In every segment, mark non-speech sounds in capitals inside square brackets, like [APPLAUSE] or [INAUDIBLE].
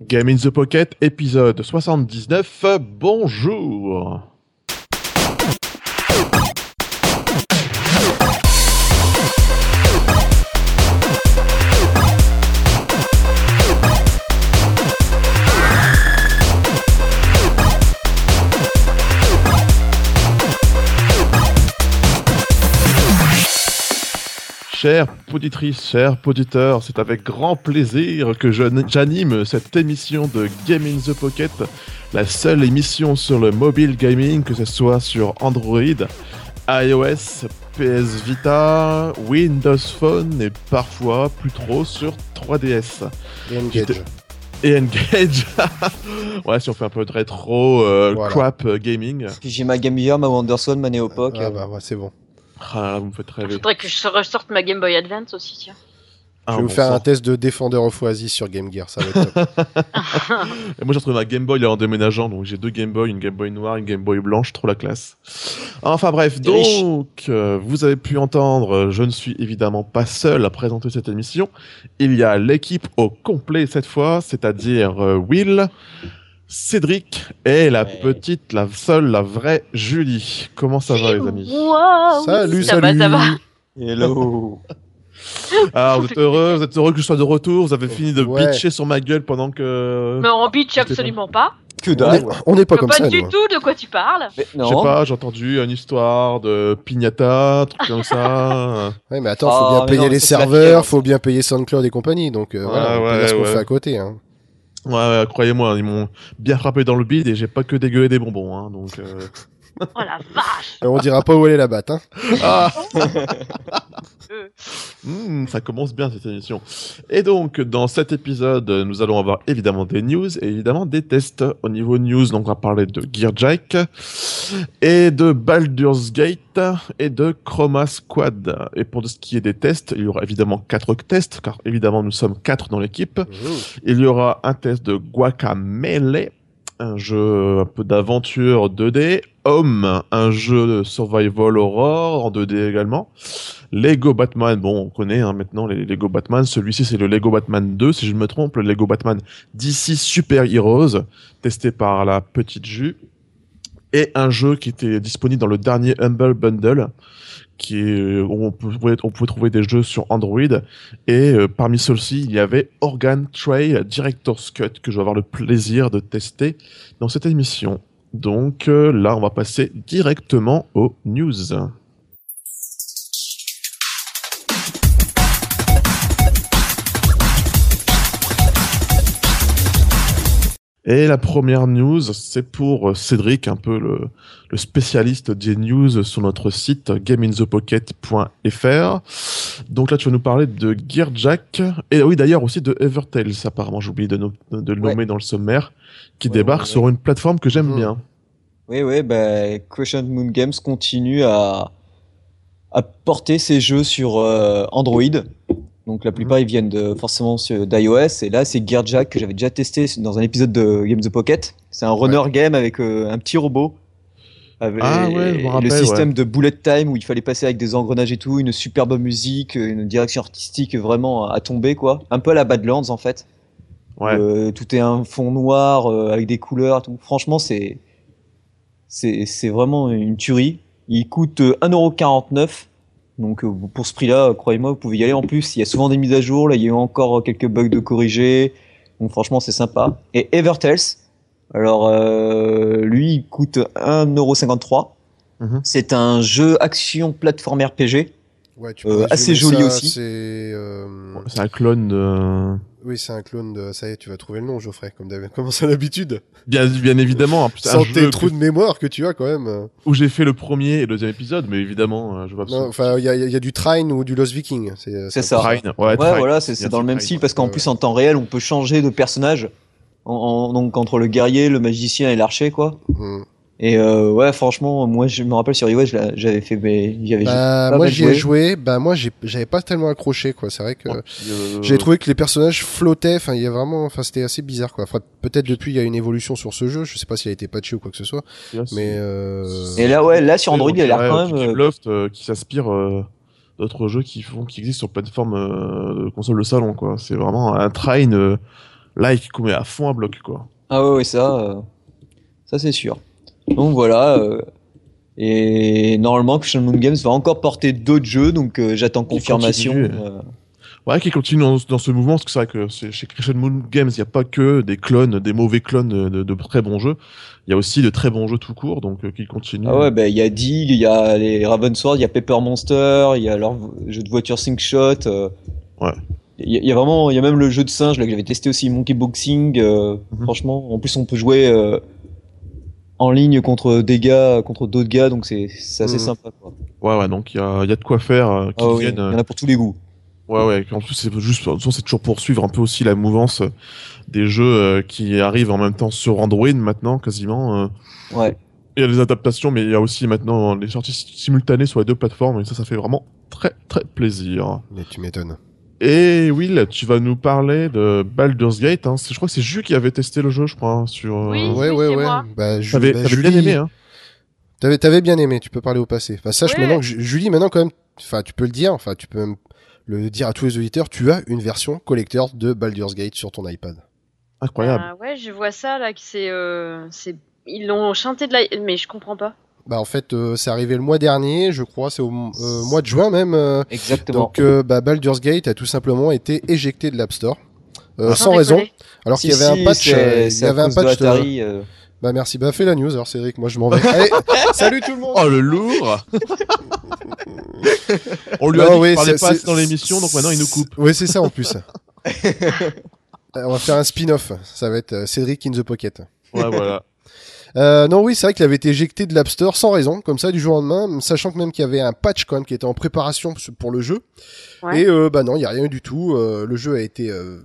Game in the Pocket, épisode 79. Bonjour. Chères poditrices, chers poditeurs, c'est avec grand plaisir que j'anime cette émission de Game in the Pocket, la seule émission sur le mobile gaming, que ce soit sur Android, iOS, PS Vita, Windows Phone et parfois plus trop sur 3DS. Et Engage. Et Engage. [LAUGHS] ouais, si on fait un peu de rétro, euh, crap euh, gaming. J'ai ma Game Gear, ma Wonderson, ma Neopoc. Ah bah ouais, c'est bon. Ah, vous me faites rêver. Faudrait que je ressorte ma Game Boy Advance aussi, tiens. je vais vous faire un test de défendeur of Oasis sur Game Gear, ça va être top. [LAUGHS] [LAUGHS] Et moi j'ai retrouvé ma Game Boy en déménageant, donc j'ai deux Game Boy, une Game Boy noire, une Game Boy blanche, trop la classe. Enfin bref, donc euh, vous avez pu entendre, je ne suis évidemment pas seul à présenter cette émission. Il y a l'équipe au complet cette fois, c'est-à-dire euh, Will, Cédric et la petite, la seule, la vraie Julie. Comment ça va les amis? Salut, ça salut. Va, ça va. Hello. [LAUGHS] Ah, vous êtes heureux, vous êtes heureux que je sois de retour. Vous avez fini de ouais. bitcher sur ma gueule pendant que. Mais on bitch absolument pas. Que dalle. On n'est pas comme pas ça. Pas du nous. tout de quoi tu parles. Je sais pas, j'ai entendu une histoire de pignata, truc comme ça. [LAUGHS] Ouais, mais attends, faut oh, bien payer non, les serveurs, faut bien payer SoundCloud et compagnie. Donc euh, voilà, ouais, on ouais, ce qu'on fait à côté. Hein. Ouais, ouais croyez-moi, ils m'ont bien frappé dans le bide et j'ai pas que dégueulé des bonbons, hein, donc. Euh... [LAUGHS] oh la vache On dira pas où elle est la batte, hein. Ah [LAUGHS] mmh, ça commence bien cette émission. Et donc, dans cet épisode, nous allons avoir évidemment des news et évidemment des tests. Au niveau news, donc on va parler de Gearjack et de Baldur's Gate et de Chroma Squad. Et pour ce qui est des tests, il y aura évidemment quatre tests, car évidemment nous sommes quatre dans l'équipe. Mmh. Il y aura un test de Guacamele, un jeu un peu d'aventure 2D. Home, un jeu de survival horror en 2D également. Lego Batman, bon, on connaît hein, maintenant les Lego Batman. Celui-ci, c'est le Lego Batman 2, si je ne me trompe, le Lego Batman DC Super Heroes, testé par la petite Jus. Et un jeu qui était disponible dans le dernier Humble Bundle, qui est, où on pouvait, on pouvait trouver des jeux sur Android. Et euh, parmi ceux-ci, il y avait Organ Tray Director's Cut, que je vais avoir le plaisir de tester dans cette émission. Donc euh, là, on va passer directement aux news. Et la première news, c'est pour Cédric, un peu le, le, spécialiste des news sur notre site gameinthepocket.fr. Donc là, tu vas nous parler de Gearjack, et oui d'ailleurs aussi de Evertales, apparemment, j'ai oublié de, no de le nommer dans le sommaire, qui ouais, débarque ouais, sur une plateforme que j'aime mmh. bien. Oui, oui, bah, Crescent Moon Games continue à, à porter ses jeux sur euh, Android. Donc la plupart ils viennent de, forcément d'iOS et là c'est Gearjack que j'avais déjà testé dans un épisode de Game the Pocket. C'est un runner ouais. game avec euh, un petit robot. Avec ah ouais, je rappelle, le système ouais. de bullet time où il fallait passer avec des engrenages et tout, une superbe musique, une direction artistique vraiment à tomber quoi. Un peu à la Badlands en fait. Ouais. Euh, tout est un fond noir euh, avec des couleurs. Tout. Franchement c'est c'est vraiment une tuerie. Il coûte euh, 1,49€. Donc euh, pour ce prix-là, croyez-moi, vous pouvez y aller. En plus, il y a souvent des mises à jour. Là, il y a eu encore quelques bugs de corriger. Donc franchement, c'est sympa. Et Evertales, alors euh, lui, il coûte 1,53€. Mm -hmm. C'est un jeu action plateforme RPG. Ouais, tu euh, assez joli ça, aussi. C'est un clone de. Oui, c'est un clone de. Ça y est, tu vas trouver le nom, Geoffrey, comme comme c'est l'habitude. Bien, bien évidemment. Sans tes trous de mémoire que tu as quand même. Où j'ai fait le premier et le deuxième épisode, mais évidemment, je vois. Enfin, il y a, y a, du Trine ou du Lost Viking. C'est ça. Trine. Ouais, ouais Trine. voilà, c'est dans le même style parce qu'en plus en temps réel, on peut changer de personnage. En, en, donc entre le guerrier, le magicien et l'archer, quoi. Mm. Et euh, ouais, franchement, moi je me rappelle sur iOS, j'avais fait, j'avais. Bah, moi j'y ai joué. Bah moi j'avais pas tellement accroché quoi. C'est vrai que euh... j'ai trouvé que les personnages flottaient. Enfin, il y a vraiment, enfin c'était assez bizarre quoi. Enfin, peut-être depuis il y a une évolution sur ce jeu. Je sais pas s'il a été patché ou quoi que ce soit. Mais. Euh... Et là ouais, là sur Android, il a l'air quand même. Loft euh, qui s'inspire d'autres jeux qui font, qui existent sur plateforme de console de salon quoi. C'est vraiment un train là, il met à fond à bloc, quoi. Ah ouais, ouais, ça, euh, ça c'est sûr. Donc voilà. euh, et normalement, Crescent Moon Games va encore porter d'autres jeux, donc euh, j'attends confirmation. euh, Ouais, qui continue dans, dans ce mouvement, parce que c'est vrai que chez Crescent Moon Games, il n'y a pas que des clones, des mauvais clones de, de- de très bons jeux. Il y a aussi de très bons jeux tout court, donc euh, qui continuent. Ah ouais, bah il y a Deal, il y a les Ravensword, il y a Paper Monster, il y a leur jeu de voiture Sync Shot. euh, Ouais. Il y, a- il y a vraiment, il y a même le jeu de singe là que j'avais testé aussi, Monkey Boxing. euh, Mhm. Franchement, en plus on peut jouer euh, en ligne contre des gars, contre d'autres gars, donc c'est c'est assez Mhm. sympa. Quoi. Ouais, ouais, donc il y a, il y a de quoi faire euh, qui Ah oui, il y euh, en a pour tous les goûts. Ouais, ouais. En plus, c'est juste, c'est toujours poursuivre un peu aussi la mouvance euh, des jeux euh, qui arrivent en même temps sur Android maintenant, quasiment. euh. Ouais. Il y a des adaptations, mais il y a aussi maintenant les sorties simultanées sur les deux plateformes, et ça, ça fait vraiment très, très plaisir. Mais tu m'étonnes. Et Will, tu vas nous parler de Baldur's Gate. Hein. Je crois que c'est Jus qui avait testé le jeu, je crois, hein, sur. euh, Oui. Ouais, ouais, c'est ouais. moi. Bah, Ju- T'avais bah, Julie, bien aimé, hein. T'avais, t'avais bien aimé, tu peux parler au passé. Enfin, sache Ouais. maintenant que Ju- Julie, maintenant quand même, enfin, tu peux le dire, enfin, tu peux même le dire à tous les auditeurs, tu as une version collector de Baldur's Gate sur ton iPad. Incroyable. Ah ouais, je vois ça là, que c'est. euh, c'est- Ils l'ont chanté de la. Mais je comprends pas. Bah, en fait, euh, c'est arrivé le mois dernier, je crois, c'est au euh, mois de juin même. euh, Exactement. donc, euh, bah, Baldur's Gate a tout simplement été éjecté de l'App Store. euh, Ah. sans Sans raison, alors Si, qu'il y avait si, un patch, euh, il y avait un patch. de- Atari, euh, Bah merci, bah fais la news alors Cédric, moi je m'en vais. [LAUGHS] Allez, salut tout le monde. Oh, le lourd [LAUGHS] On lui a dit oui, qu'il parlait pas assez dans l'émission, donc maintenant il nous coupe. Oui, c'est ça en plus. [LAUGHS] On va faire un spin-off. Ça va être Cédric in the Pocket. Ouais, voilà. Euh, non, oui, c'est vrai qu'il avait été éjecté de l'App Store sans raison, comme ça, du jour au lendemain, sachant que même qu'il y avait un patch quand même qui était en préparation pour le jeu. Ouais. Et euh, bah non, il y a rien du tout. Euh, le jeu a été euh,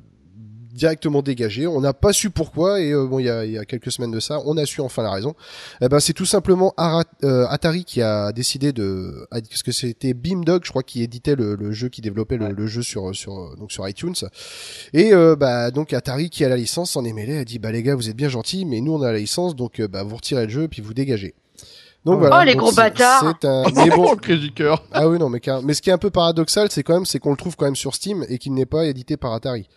directement dégagé. On n'a pas su pourquoi. Et euh, bon, il y a, il y a quelques semaines de ça, on a su enfin la raison. Eh ben, c'est tout simplement Ara- euh, Atari qui a décidé de, ah, parce que c'était Beamdog, je crois, qui éditait le, le jeu, qui développait le, Ouais. le jeu sur sur donc sur iTunes. Et euh, bah donc Atari qui a la licence s'en est mêlé, a dit bah les gars vous êtes bien gentils, mais nous on a la licence donc euh, bah vous retirez le jeu puis vous dégagez. Donc Oh, voilà. les Donc, gros c'est- bâtards. C'est un. Mais bon, [LAUGHS] du cœur. ah oui non mais car- mais ce qui est un peu paradoxal c'est quand même c'est qu'on le trouve quand même sur Steam et qu'il n'est pas édité par Atari.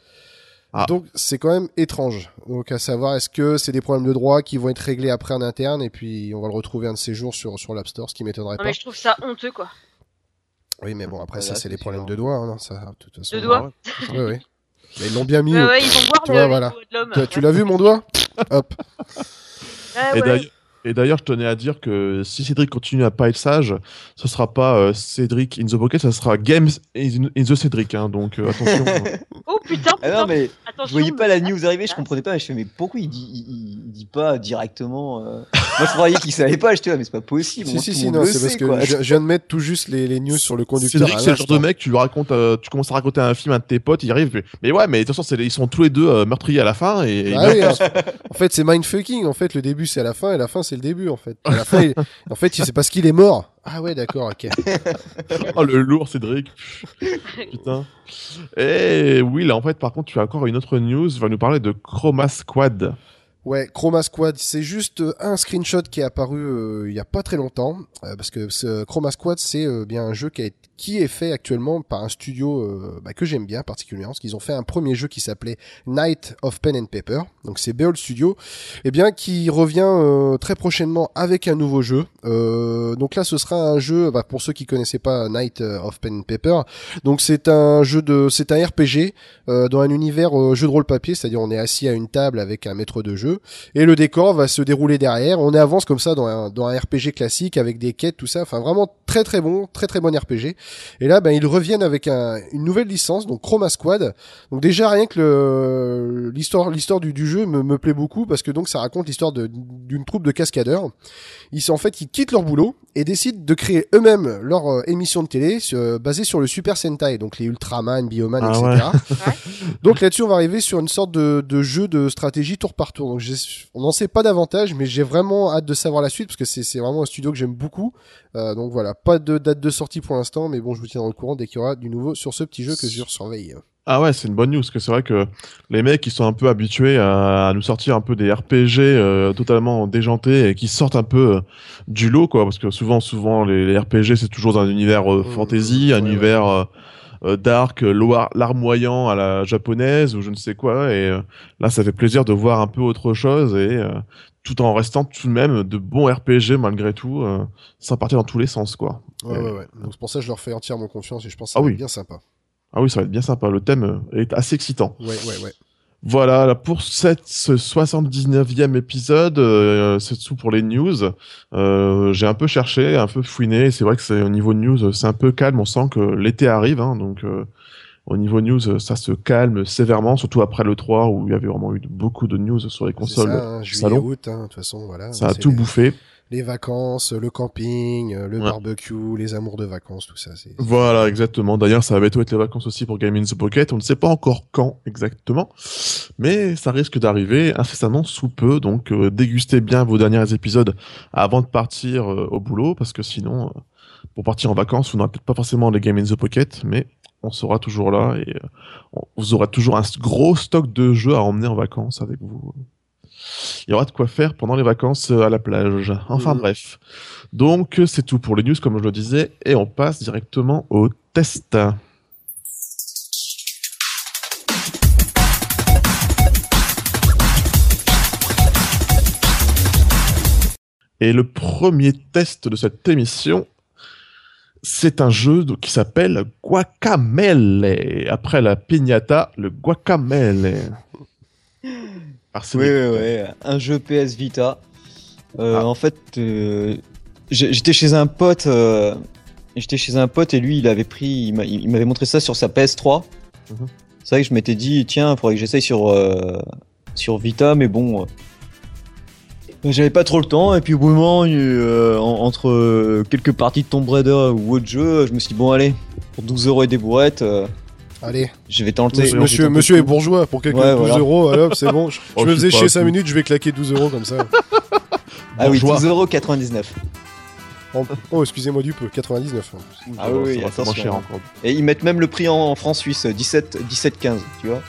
Ah. Donc c'est quand même étrange. Donc à savoir est-ce que c'est des problèmes de droit qui vont être réglés après en interne et puis on va le retrouver un de ces jours sur sur l'App Store, ce qui m'étonnerait pas. mais je trouve ça honteux quoi. Oui mais bon après Voilà, ça c'est les problèmes sûr. de doigts hein, non, ça de toute façon. De doigts Oui oui. [LAUGHS] Mais ils l'ont bien mis. Ouais, ouais, ils vont voir Tu le, vois, voilà. doigts de l'homme. Tu, l'as vu mon doigt? [LAUGHS] Hop. Ah, Et ouais. Et d'ailleurs, je tenais à dire que si Cédric continue à pas être sage, ce sera pas euh, Cédric in the Pocket, ça sera Games in, in the Cédric. Hein, donc euh, attention. [LAUGHS] Oh putain, Ah putain. non, mais attention. je voyais pas la news arriver, je Ah. comprenais pas. Je fais, mais pourquoi il dit, il, il- il dit pas directement euh, Moi, je croyais qu'il savait pas. J'étais là, mais c'est pas possible. Si moi, si si non c'est parce que je, je viens de mettre tout juste les, les news sur le conducteur. Cédric, à c'est le genre de mec, tu lui racontes, euh, tu commences à raconter un film à un de tes potes, il arrive, mais, mais ouais, mais de toute façon, c'est ils sont tous les deux euh, meurtriers à la fin et, et Ah oui, hein. en fait, c'est mindfucking. En fait, le début, c'est à la fin, et la fin, c'est le début, en fait. À la fin, il- en fait, c'est parce qu'il est mort. Ah ouais, d'accord, ok. [LAUGHS] oh le lourd Cédric, putain. Et oui, là en fait, par contre, tu as encore une autre news, tu vas nous parler de Chroma Squad. Ouais, Chroma Squad, c'est juste euh, un screenshot qui est apparu euh, il y a pas très longtemps, euh, parce que ce Chroma Squad, c'est euh, bien un jeu qui, a, qui est fait actuellement par un studio euh, bah, que j'aime bien particulièrement, parce qu'ils ont fait un premier jeu qui s'appelait Night of Pen and Paper, donc c'est Behold Studio, et bien qui revient euh, très prochainement avec un nouveau jeu. Euh, donc là, ce sera un jeu, bah, pour ceux qui connaissaient pas Night of Pen and Paper, donc c'est un jeu de, c'est un RPG euh, dans un univers euh, jeu de rôle papier, c'est-à-dire on est assis à une table avec un maître de jeu et le décor va se dérouler derrière. On avance comme ça dans un, dans un RPG classique avec des quêtes, tout ça. Enfin, vraiment très très bon, très très bon RPG. Et là, ben ils reviennent avec un, une nouvelle licence, donc Chroma Squad. Donc déjà rien que l'histoire l'histoire du, du jeu me, me plaît beaucoup parce que donc ça raconte l'histoire d'une troupe de cascadeurs. Ils sont en fait ils quittent leur boulot et décident de créer eux-mêmes leur euh, émission de télé euh, basée sur le Super Sentai, donc les Ultraman, Bioman, Ah etc. [LAUGHS] ouais. Donc là-dessus, on va arriver sur une sorte de, de jeu de stratégie tour par tour. Donc on n'en sait pas davantage, mais j'ai vraiment hâte de savoir la suite parce que c'est c'est vraiment un studio que j'aime beaucoup. Euh, donc voilà, pas de date de sortie pour l'instant, mais bon, je vous tiendrai au courant dès qu'il y aura du nouveau sur ce petit jeu que je surveille. Ah ouais, c'est une bonne news, parce que c'est vrai que les mecs, ils sont un peu habitués à, nous sortir un peu des RPG euh, totalement déjantés et qui sortent un peu euh, du lot, quoi, parce que souvent, souvent, les, les RPG, c'est toujours un univers euh, Mmh, fantasy, un ouais, univers euh, dark, euh, larmoyant à la japonaise ou je ne sais quoi. Et euh, là, ça fait plaisir de voir un peu autre chose et tout en restant tout de même de bons RPG malgré tout, euh, sans partir dans tous les sens, quoi. Ouais, ouais, ouais. Donc c'est pour ça que je leur fais entièrement confiance et je pense que ça Ah va oui. être bien sympa. Ah oui, ça va être bien sympa. Le thème euh, est assez excitant. Ouais, ouais, ouais. Voilà, là, pour cette, ce 79e épisode, euh, c'est tout pour les news. Euh, j'ai un peu cherché, un peu fouiné. C'est vrai que c'est au niveau news, c'est un peu calme. On sent que l'été arrive, hein, donc euh, au niveau news, ça se calme sévèrement, surtout après le 3 où il y avait vraiment eu beaucoup de news sur les consoles. ça, hein, juillet, salon. août, hein, de toute façon, voilà. ça a tout les, bouffé. les vacances, le camping, euh, le Ouais. barbecue, les amours de vacances, tout ça. C'est Voilà, exactement. D'ailleurs, ça va bientôt être les vacances aussi pour Game in the Pocket. On ne sait pas encore quand exactement, mais ça risque d'arriver incessamment sous peu. Donc, euh, dégustez bien vos derniers épisodes avant de partir euh, au boulot, parce que sinon, euh, pour partir en vacances, vous n'aurez peut-être pas forcément les Game in the Pocket, mais on sera toujours là et euh, on- vous aurez toujours un gros stock de jeux à emmener en vacances avec vous. Il y aura de quoi faire pendant les vacances euh, à la plage. Enfin Mhm. bref. Donc euh, c'est tout pour les news comme je le disais et on passe directement au test. Et le premier test de cette émission, c'est un jeu qui s'appelle Guacamele. Après la piñata, le Guacamele. Ouais, Lupin. ouais. Un jeu PS Vita. Euh, Ah. En fait, euh, j'étais chez un pote. euh, J'étais chez un pote et lui, il avait pris, il m'a- il m'avait montré ça sur sa PS3. Mhm. C'est vrai que je m'étais dit, tiens, il faudrait que j'essaye sur sur Vita, mais bon, j'avais pas trop le temps. Et puis au bout d'un moment, euh, en- entre euh, quelques parties de Tomb Raider ou autre jeu, je me suis dit, bon, allez, pour 12 euros et des bourrettes, euh, Allez, je vais tenter. monsieur, monsieur, monsieur est bourgeois. Pour quelques Ouais, 12 voilà. euros, allez hop, c'est bon. [LAUGHS] Je, Oh, je me faisais sais chier pas, 5 tout. minutes, je vais claquer 12 euros comme ça. [LAUGHS] Ah oui, Bourgeois. 12,99€. En- Oh, excusez-moi du peu, 99. Ah oui, oui, faire moins attention. cher encore. Et ils mettent même le prix en, en francs suisses, 17, 17, 15, tu vois.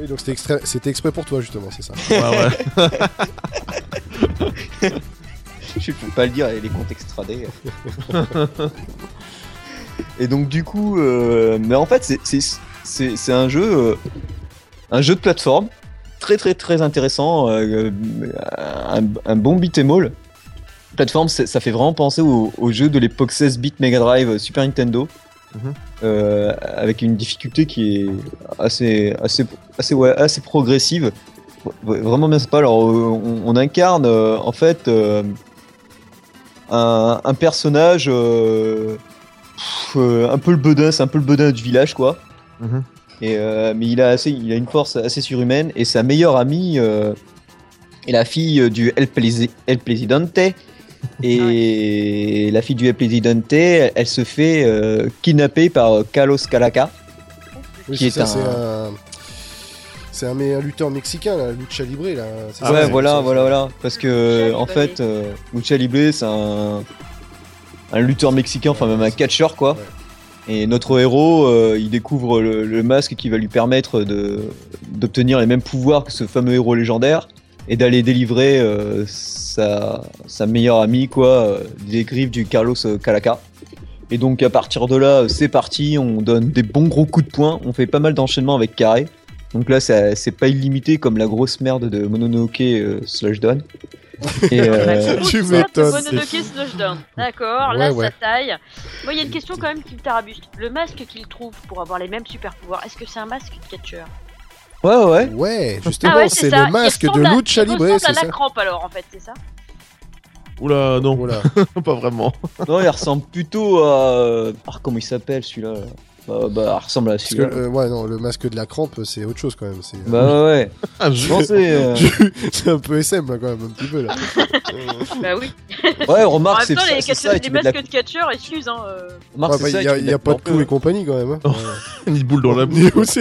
Oui, donc c'était extrait- c'était exprès pour toi, justement, c'est ça. Ouais, ouais. [LAUGHS] [LAUGHS] Je peux pas le dire, et les comptes extradés. [LAUGHS] et donc du coup, euh, mais en fait, c'est- un jeu, euh, un jeu de plateforme très très très intéressant, euh, un, un bon beat'em all. Plateforme, ça fait vraiment penser au, au jeu de l'époque 16 bits Mega Drive Super Nintendo. Mhm. Avec une difficulté qui est assez assez assez ouais, assez progressive Vraiment bien sympa. Alors on, on incarne euh, en fait euh, un, un personnage euh, pff, un peu le bedin c'est un peu le bedin du village quoi. Mhm. et mais il a assez il a une force assez surhumaine. Et sa meilleure amie est la fille du El, Presi- El Presidente. [LAUGHS] Et la fille du El Presidente elle, elle se fait kidnapper par Carlos Calaca Oui, Qui est ça, un- c'est un. Lutteur mexicain, là, Lucha Libre, là. Ah ça, ouais, voilà, voilà, voilà. Parce que, Lucha en fait, euh, Lucha Libre, c'est un, un lutteur mexicain, enfin même un catcheur, quoi. Ouais. Et notre héros, euh, il découvre le, le masque qui va lui permettre d'obtenir les mêmes pouvoirs que ce fameux héros légendaire et d'aller délivrer euh, sa, sa meilleure amie, quoi, des griffes du Carlos Calaca. Et donc à partir de là, c'est parti, on donne des bons gros coups de poing, on fait pas mal d'enchaînements avec carré. Donc là, c'est pas illimité comme la grosse merde de Mononoke euh, Slash Dawn. Et, [LAUGHS] euh, Tu Certes, m'étonnes. Mononoke Slushdown. D'accord, Ouais, là ouais. ça taille. Moi, il y a une question quand même qui me tarabuste. Le masque qu'il trouve pour avoir les mêmes super pouvoirs, est-ce que c'est un masque de catcheur? Ouais, ouais. Ouais, justement, Ah ouais, c'est ça. le masque de Lucha il Libre, ressemble c'est à la ça crampe alors en fait, c'est ça? Oula, non, Voilà. [LAUGHS] pas vraiment. Non, il ressemble plutôt à. Ah, comment il s'appelle celui-là? là bah, bah, ressemble à Parce que, celui-là. euh, ouais, non, le masque de la crampe, c'est autre chose quand même. C'est Bah ouais, ouais. [LAUGHS] Je pensais. euh, [LAUGHS] c'est un peu SM, là, quand même, un petit peu, là. [LAUGHS] Bah oui. Ouais, En remarque, même c'est temps, ça, les, c'est ça, et les la- masques de catcheur, excuse, hein. euh, remarque, Ouais, c'est bah, ça, Il et n'y a, y a pas de clous et compagnie, quand même. hein. Ni de boule dans la je-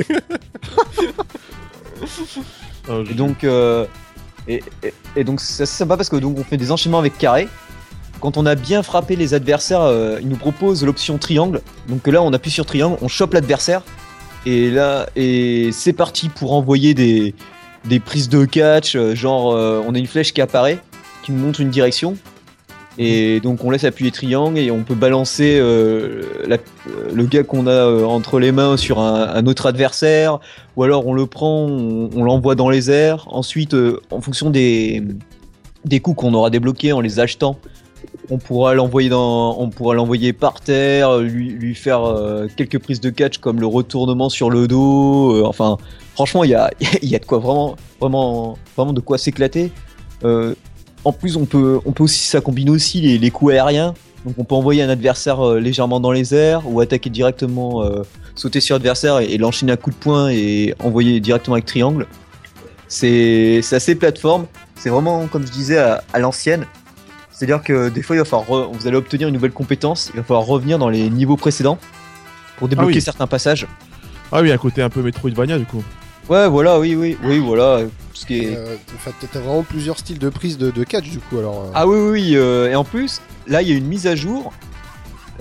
Et donc, euh, et, et- et donc c'est assez sympa parce que donc on fait des enchaînements avec carré. Quand on a bien frappé les adversaires, euh, ils nous proposent l'option triangle. Donc là, on appuie sur triangle, on chope l'adversaire. Et là, et c'est parti pour envoyer des, prises de catch. euh, genre, euh, on a une flèche qui apparaît, qui nous montre une direction. Et donc on laisse appuyer triangle et on peut balancer la- le gars qu'on a entre les mains sur un, autre adversaire, ou alors on le prend, on, l'envoie dans les airs. Ensuite, en fonction des coups qu'on aura débloqués en les achetant, on pourra l'envoyer par terre, lui, faire euh, quelques prises de catch comme le retournement sur le dos. euh, enfin, franchement, il y a, [LAUGHS] de quoi vraiment, vraiment, de quoi s'éclater. Euh, en plus, on peut, aussi, ça combine aussi les, coups aériens. Donc, on peut envoyer un adversaire légèrement dans les airs ou attaquer directement, sauter sur l'adversaire et, l'enchaîner à coup de poing et envoyer directement avec triangle. C'est assez plateforme. C'est vraiment, comme je disais, à l'ancienne. C'est-à-dire que des fois, il va falloir re- vous allez obtenir une nouvelle compétence. Il va falloir revenir dans les niveaux précédents pour débloquer oui. certains passages. Ah oui, un côté un peu Metroidvania du coup. Ouais, voilà, oui, oui, oui, voilà. Ce qui est... Euh, t'as- t'as vraiment plusieurs styles de prise de, de catch du coup alors. euh. Ah oui, oui, oui. euh, et en plus, là, il y a une mise à jour.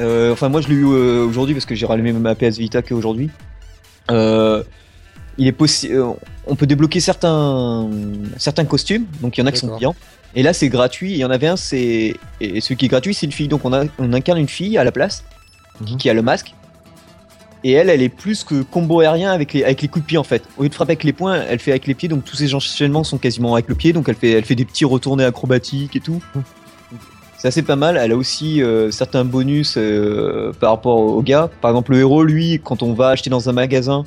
Euh, enfin, moi, je l'ai eu euh, aujourd'hui parce que j'ai rallumé ma PS Vita qu'aujourd'hui. Euh, il est possible, on peut débloquer certains certains costumes, donc il y en a qui sont payants. Et là, c'est gratuit. Il y en avait un, c'est et celui qui est gratuit, c'est une fille. Donc on a on incarne une fille à la place qui- Mhm. qui a le masque. Et elle, elle est plus que combo aérien avec les, avec les coups de pied en fait. Au lieu de frapper avec les poings, elle fait avec les pieds, donc tous ces enchaînements sont quasiment avec le pied, donc elle fait, elle fait des petits retournés acrobatiques et tout. C'est assez pas mal. Elle a aussi euh, certains bonus euh, par rapport au gars. Par exemple, le héros, lui, quand on va acheter dans un magasin,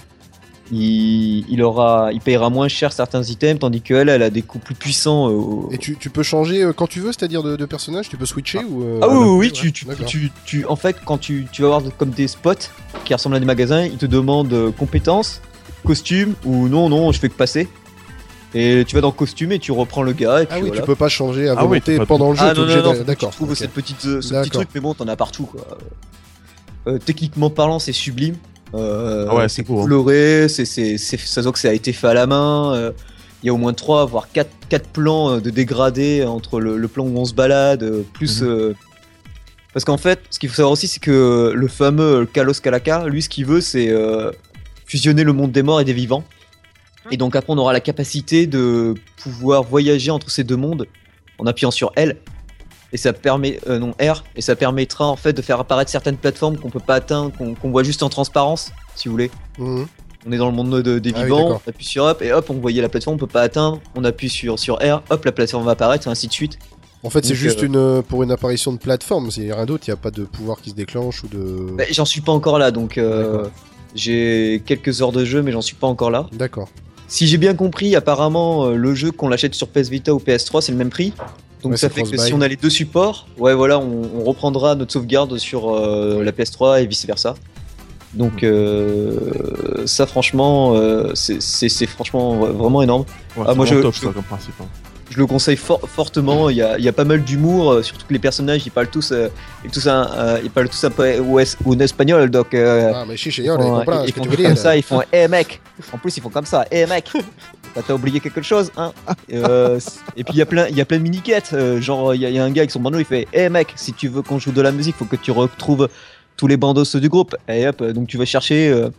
il, il aura, il payera moins cher certains items, tandis qu'elle, elle a des coups plus puissants. euh, au- Et tu, tu peux changer euh, quand tu veux, c'est-à-dire de, de personnage, tu peux switcher ou. euh, Ah oui, oui, oui, ouais, tu, tu, tu, tu- en fait, quand tu, tu vas voir comme des spots qui ressemblent à des magasins, ils te demandent euh, compétences, costume ou non, non, je fais que passer. Et tu vas dans costume et tu reprends le gars. Et puis Ah oui, voilà. tu peux pas changer à Ah volonté pendant le jeu. Ah non, obligé non, non, D'accord. tu trouves cette petite, ce petit truc, mais bon, t'en as partout quoi. Euh, techniquement parlant, c'est sublime. Euh, Ah ouais, c'est hein. coloré, c'est, c'est, c'est- ça se voit que ça a été fait à la main. euh, Il y a au moins 3 voire 4, quatre plans euh, de dégradés entre le, le plan où on se balade, plus. Mhm. euh, Parce qu'en fait, ce qu'il faut savoir aussi, c'est que le fameux Kalos Kalaka, lui, ce qu'il veut, c'est euh, fusionner le monde des morts et des vivants. Et donc après, on aura la capacité de pouvoir voyager entre ces deux mondes en appuyant sur L. Et ça permet, euh, non R, et ça permettra en fait de faire apparaître certaines plateformes qu'on peut pas atteindre, qu'on voit juste en transparence, si vous voulez. Mhm. On est dans le monde de- des Ah vivants, on appuie sur hop, et hop, on voyait la plateforme, on peut pas atteindre, on appuie sur, sur R, hop, la plateforme va apparaître, et ainsi de suite. En fait, c'est juste euh, une pour une apparition de plateforme, c'est rien d'autre, il n'y a pas de pouvoir qui se déclenche ou de. Bah, j'en suis pas encore là, donc euh, j'ai quelques heures de jeu, mais j'en suis pas encore là. D'accord. Si j'ai bien compris, apparemment, euh, le jeu qu'on l'achète sur PS Vita ou PS3, c'est le même prix. Donc Ouais, ça fait que si on a les deux supports, ouais, voilà, on, on reprendra notre sauvegarde sur euh, la PS3 et vice versa. Donc euh, ça, franchement, euh, c'est- franchement vraiment énorme. Ouais, Ah, moi, vraiment je- top je- ça comme principe. hein. Je le conseille for- fortement. Il y, a, il y a pas mal d'humour, surtout que les personnages, ils parlent tous, euh, ils, tous un, euh, ils parlent tous un peu en espagnol, donc. euh, Ah, mais chiche, ils on font, comprend ils ce que font tu veux comme dire. ça, ils font Eh mec En plus, ils font comme ça Eh mec [LAUGHS] T'as oublié quelque chose, hein [LAUGHS] Euh, Et puis il y a plein, il y a plein de mini-quêtes. euh, genre, il y, a- il y a un gars avec son bandeau, il fait Eh mec, si tu veux qu'on joue de la musique, faut que tu retrouves tous les bandos du groupe. Et hop, donc tu vas chercher. euh,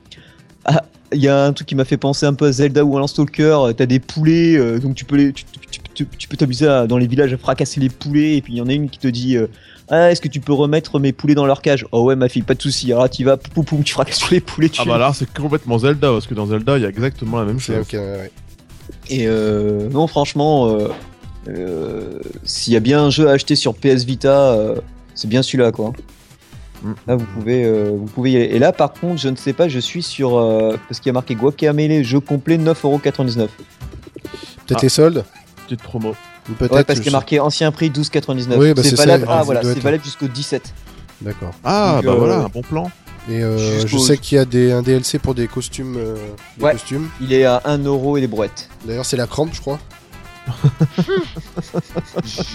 ah, il y a un truc qui m'a fait penser un peu à Zelda ou à Stalker. T'as des poulets, euh, donc tu peux les, tu, tu- tu- tu peux t'amuser à- dans les villages à fracasser les poulets. Et puis il y en a une qui te dit euh, Ah, est-ce que tu peux remettre mes poulets dans leur cage? Oh ouais, ma fille, pas de souci. Alors tu vas, poum, poum, tu fracasses tous les poulets. Tu Ah bah là c'est complètement Zelda parce que dans Zelda il y a exactement la même chose. ok, ouais, ouais. Et euh, non, franchement, euh, euh, s'il y a bien un jeu à acheter sur PS Vita, euh, c'est bien celui-là, quoi. Mm. Là, vous pouvez, euh, vous pouvez y aller. Et là, par contre, je ne sais pas, je suis sur. euh, parce qu'il y a marqué Guacamele, jeu complet, 9,99€. Peut-être Ah. les soldes Petite promo. Ou. Ouais, parce qu'il y a marqué ancien prix, 12,99€. Oui, bah, c'est valable, ah, voilà, valable jusqu'au 17. sais. D'accord. Ah Donc, bah euh, voilà un bon plan. Et euh, je sais qu'il y a des, un DLC pour des costumes. euh, des Ouais. costumes. Il est à 1€ et des brouettes. D'ailleurs, c'est la crampe, je crois. [LAUGHS]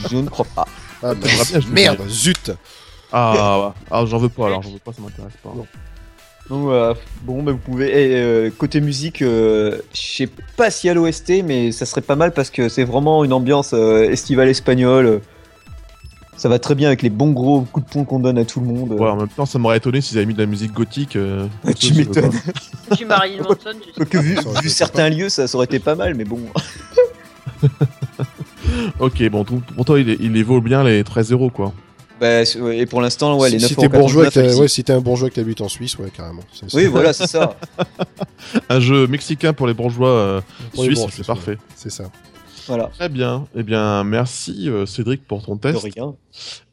je ne crois pas. Ah, jouer. merde, zut Ah, ouais. ah j'en veux pas alors j'en veux pas ça m'intéresse pas. Donc bon, bah, vous pouvez. et, euh, côté musique, euh, je sais pas s'il y a l'OST, mais ça serait pas mal parce que c'est vraiment une ambiance euh, estivale espagnole. Ça va très bien avec les bons gros coups de poing qu'on donne à tout le monde. Ouais en même temps ça m'aurait étonné s'ils avaient mis de la musique gothique. euh, Ouais, tu m'étonnes. Tu Marilyn Manson, tu vu, vu certains lieux, ça, ça aurait été pas mal, mais bon. [LAUGHS] Ok bon tout- pour toi il, il les vaut bien les 13 euros quoi. Bah, et pour l'instant, ouais, les si, 9 si t'es bourgeois, ouais, si t'es un bourgeois que t'habites en Suisse, ouais, carrément. Oui, voilà, c'est ça. [LAUGHS] Un jeu mexicain pour les bourgeois euh, Pour les suisses, bourgeois, c'est parfait. C'est ça. Voilà. Très bien. Eh bien, merci euh, Cédric pour ton De test. rien.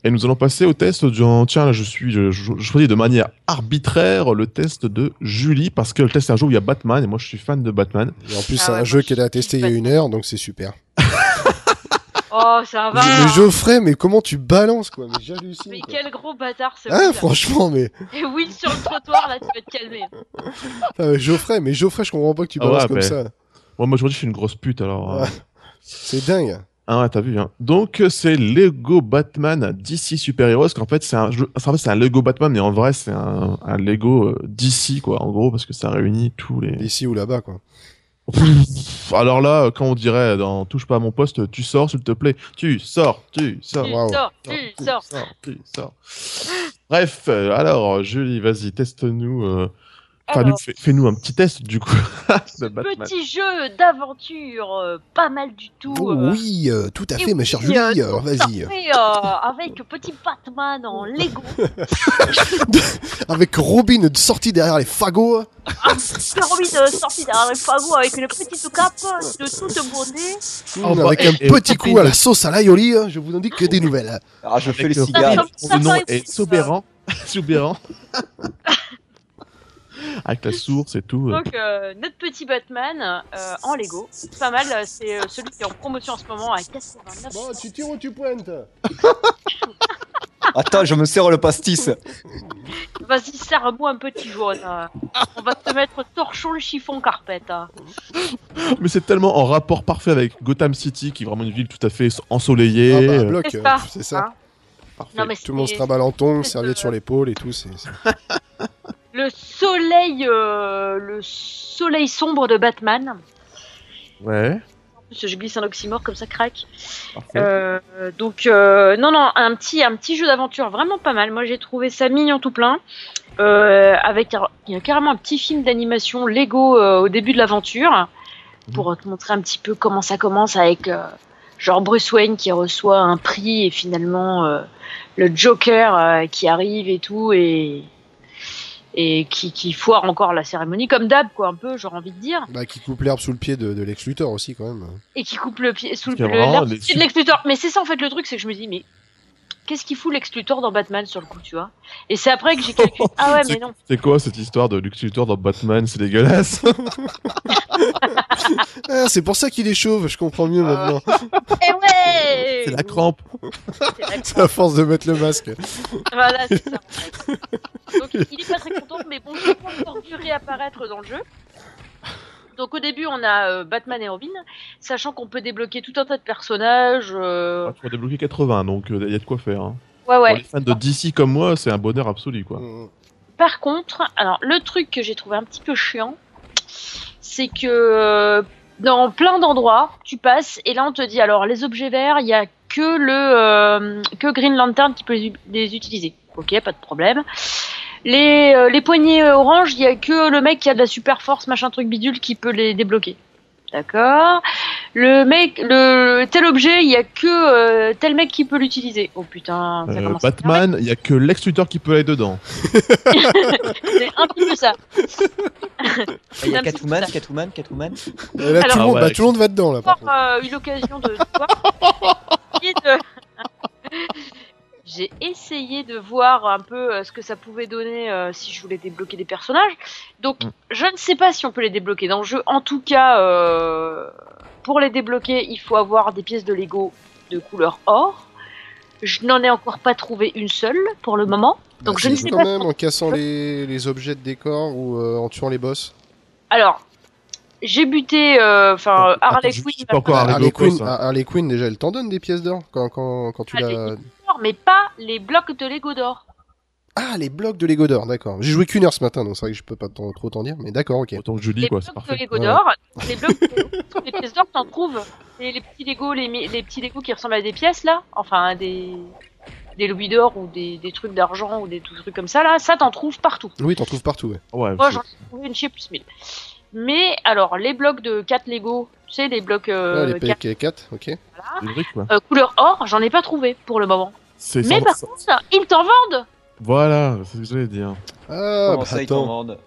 Et nous allons passer au test de... Tiens, là, je suis... Je, je- je choisis de manière arbitraire le test de Julie, parce que le test c'est un jeu où il y a Batman, et moi je suis fan de Batman. Et en plus, Ah c'est ouais, un jeu je qu'elle a testé il y a une heure, donc c'est super. [LAUGHS] Oh, ça va. Mais Geoffrey, mais comment tu balances, quoi? Mais j'hallucine. Mais quoi. quel gros bâtard ce Ah, franchement, mais. [LAUGHS] Et Will sur le trottoir, là, tu vas te calmer. Ah, mais Geoffrey, mais Geoffrey, je comprends pas que tu Ah balances ouais, comme mais- ça. Moi, moi aujourd'hui, je suis une grosse pute, alors... euh, Ouais. C'est dingue. Ah ouais, t'as vu, hein. Donc, euh, c'est Lego Batman DC Super Heroes, qu'en fait, c'est un jeu... enfin, en fait, c'est un Lego Batman, mais en vrai, c'est un, un Lego euh, DC, quoi, en gros, parce que ça réunit tous les... Ici ou là-bas, quoi. Alors là, quand on dirait dans Touche pas à mon poste, tu sors, s'il te plaît. Tu sors, tu sors. Tu sors, sors, tu sors. tu sors. Bref, euh, alors, Julie, vas-y, teste-nous. euh, Enfin, Alors, nous, fais- fais-nous un petit test, du coup, [LAUGHS] petit jeu d'aventure, euh, pas mal du tout. Oh, euh, oui, euh, tout à fait, ma chère Julie. vas-y. fait, euh, avec petit Batman en [LAUGHS] Lego. Avec Robin sortie derrière les fagots. Ah, de sortir derrière le fagot avec une petite cape de toute beauté. Oh, Mm, bah, avec et- un et- petit et- coup à la sauce à l'aioli. hein, Je vous en dis que des nouvelles. Ah, je fais les cigares. Le nom est. Soubérant. Soubérant. [LAUGHS] [LAUGHS] Avec la source et tout. euh. Donc, euh, notre petit Batman euh, en Lego. C'est pas mal, c'est euh, celui qui est en promotion en ce moment à 89. Bon, tu tires ou tu pointes [LAUGHS] Attends, je me sers le pastis. Vas-y, serre-moi un petit jaune. On va te mettre torchon le chiffon carpette. hein. [LAUGHS] Mais c'est tellement en rapport parfait avec Gotham City, qui est vraiment une ville tout à fait ensoleillée. Ah bah, bloc, C'est ça, c'est ça. hein. parfait. Non, mais Tout le monde se trimballe en tongs, serviette sur l'épaule et tout. c'est c'est- Le soleil, euh, le soleil sombre de Batman. Ouais, En plus, je glisse un oxymore comme ça craque. Euh, donc euh, non non un petit un petit jeu d'aventure vraiment pas mal. Moi j'ai trouvé ça mignon tout plein. Avec il y a carrément un petit film d'animation Lego au début de l'aventure pour te montrer un petit peu comment ça commence avec genre Bruce Wayne qui reçoit un prix et finalement le Joker qui arrive et tout et et qui, qui foire encore la cérémonie comme d'hab quoi un peu j'aurais envie de dire Bah, qui coupe l'herbe sous le pied de, de Lex Luthor aussi, quand même. et qui coupe le pied sous le, pied de Lex Luthor. Mais c'est ça en fait le truc, c'est que je me dis mais qu'est-ce qu'il fout Lex Luthor dans Batman sur le coup, tu vois? Et c'est après que j'ai calculé [LAUGHS] ah ouais mais non. C'est quoi cette histoire de Lex Luthor dans Batman? C'est dégueulasse. [LAUGHS] Ah, c'est pour ça qu'il est chauve, je comprends mieux maintenant. [LAUGHS] Eh ouais c'est la crampe. C'est la C'est à force de mettre le masque. Voilà, c'est ça. en fait. Donc il est pas très content, mais bon, il pas encore réapparaître dans le jeu. Donc au début, on a euh, Batman et Robin, sachant qu'on peut débloquer tout un tas de personnages. euh, Ah, tu vas débloquer 80, donc il y a de quoi faire. hein. Ouais, Pour ouais. les fans de DC comme moi, c'est un bonheur absolu, quoi. Mm. Par contre, alors le truc que j'ai trouvé un petit peu chiant, c'est que euh, dans plein d'endroits, tu passes et là on te dit alors les objets verts, il y a que le euh, que Green Lantern qui peut les, les utiliser. Ok, pas de problème. Les, euh, les poignées euh, orange, il y a que le mec qui a de la super force, machin truc bidule, qui peut les débloquer. D'accord. Le mec, le tel objet, il y a que euh, tel mec qui peut l'utiliser. Oh putain, ça Euh, commence Batman, il y a que Lex Luthor qui peut aller dedans. [LAUGHS] C'est un petit peu ça. Il y a Catwoman. Catwoman, Catwoman. Et là, Alors- tout, le monde, Ah bah, ouais. tout le monde va dedans, là, par euh, eu l'occasion de voir. [LAUGHS] J'ai essayé de- voir un peu euh, ce que ça pouvait donner euh, si je voulais débloquer des personnages. Donc, Mm. je ne sais pas si on peut les débloquer dans le jeu. En tout cas, euh, pour les débloquer, il faut avoir des pièces de Lego de couleur or. Je n'en ai encore pas trouvé une seule pour le moment. Donc, Bah, je ne sais quand pas. même, en cassant les, les objets de décor ou euh, en tuant les boss. Alors, j'ai buté, euh, enfin, Harley je- Quinn. peux encore m'a- Harley Quinn, ah, Harley Quinn, déjà, elle t'en donne des pièces d'or quand, quand, quand tu Ah, l'as. mais pas les blocs de Lego d'or. Ah, les blocs de Lego d'or, d'accord. J'ai joué qu'une heure ce matin, donc c'est vrai que je peux pas trop t'en dire, mais d'accord, ok. Autant que je lis, les quoi, c'est blocs de parfait. Lego Ouais. d'or, les blocs de les pièces d'or, t'en trouves. Et les petits Lego, les, mi- les petits Lego qui ressemblent à des pièces là, enfin des des louis d'or ou des, des trucs d'argent ou des trucs comme ça là, ça t'en trouves partout. Oui, t'en trouves partout, ouais. Ouais, Moi j'en ai trouvé une chez plus 1000. Mais alors les blocs de 4 Lego, tu sais les blocs Ah, euh, les quatre, PK4, ok. voilà, quoi. euh, couleur or, j'en ai pas trouvé pour le moment. C'est Mais par ça- contre, ils t'en vendent Voilà, c'est ce que j'allais dire. Ah, Comment bah ça, ils t'en vendent?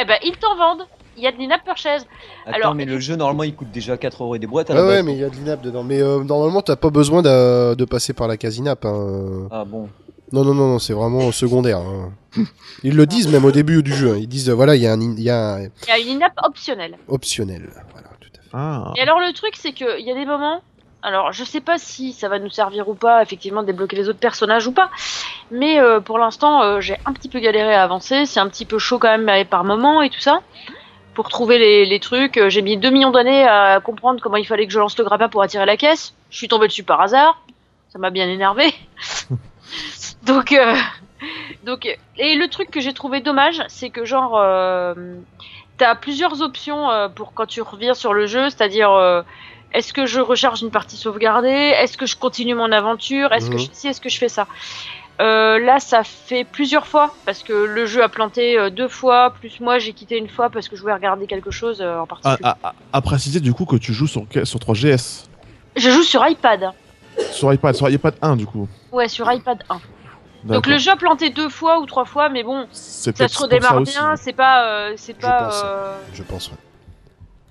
Eh ben, ils t'en vendent. Il y a de l'in-app purchase. Attends, Alors- mais le jeu, normalement, il coûte déjà 4 euros et des boîtes à la Ouais, ouais, base. mais il y a de l'inap dedans. Mais euh, normalement, t'as pas besoin d'a- de passer par la case inap. Hein. Ah bon. Non, non, non, non, c'est vraiment secondaire. hein. Ils le disent même au début du jeu. hein. Ils disent, euh, voilà, il y a un, in- il y a un Il y a une in-app optionnelle. optionnel. Voilà, tout à fait. Ah, Et alors, le truc, c'est qu'il y a des moments. Alors, je sais pas si ça va nous servir ou pas, effectivement, de débloquer les autres personnages ou pas. Mais euh, pour l'instant, euh, j'ai un petit peu galéré à avancer. C'est un petit peu chaud quand même euh, par moment et tout ça. Pour trouver les, les trucs, Euh, j'ai mis 2 millions d'années à comprendre comment il fallait que je lance le grappin pour attirer la caisse. Je suis tombé dessus par hasard. Ça m'a bien énervé. [LAUGHS] donc, euh, [LAUGHS] donc, et le truc que j'ai trouvé dommage, c'est que genre, euh, t'as plusieurs options euh, pour quand tu reviens sur le jeu, c'est-à-dire est-ce que je recharge une partie sauvegardée, est-ce que je continue mon aventure, est-ce que Mhm. je ci, est-ce que je fais ça? Là, ça fait plusieurs fois parce que le jeu a planté deux fois, plus moi j'ai quitté une fois parce que je voulais regarder quelque chose en à, particulier. à- à- à préciser du coup que tu joues sur, sur 3GS. Je joue sur iPad. Sur iPad, sur iPad 1 du coup. Ouais, sur iPad 1. Donc D'accord. le jeu a planté deux fois ou trois fois, mais bon, C'est ça se redémarre aussi. bien. C'est pas, euh, c'est Je pas. pense. euh, Je pense. ouais.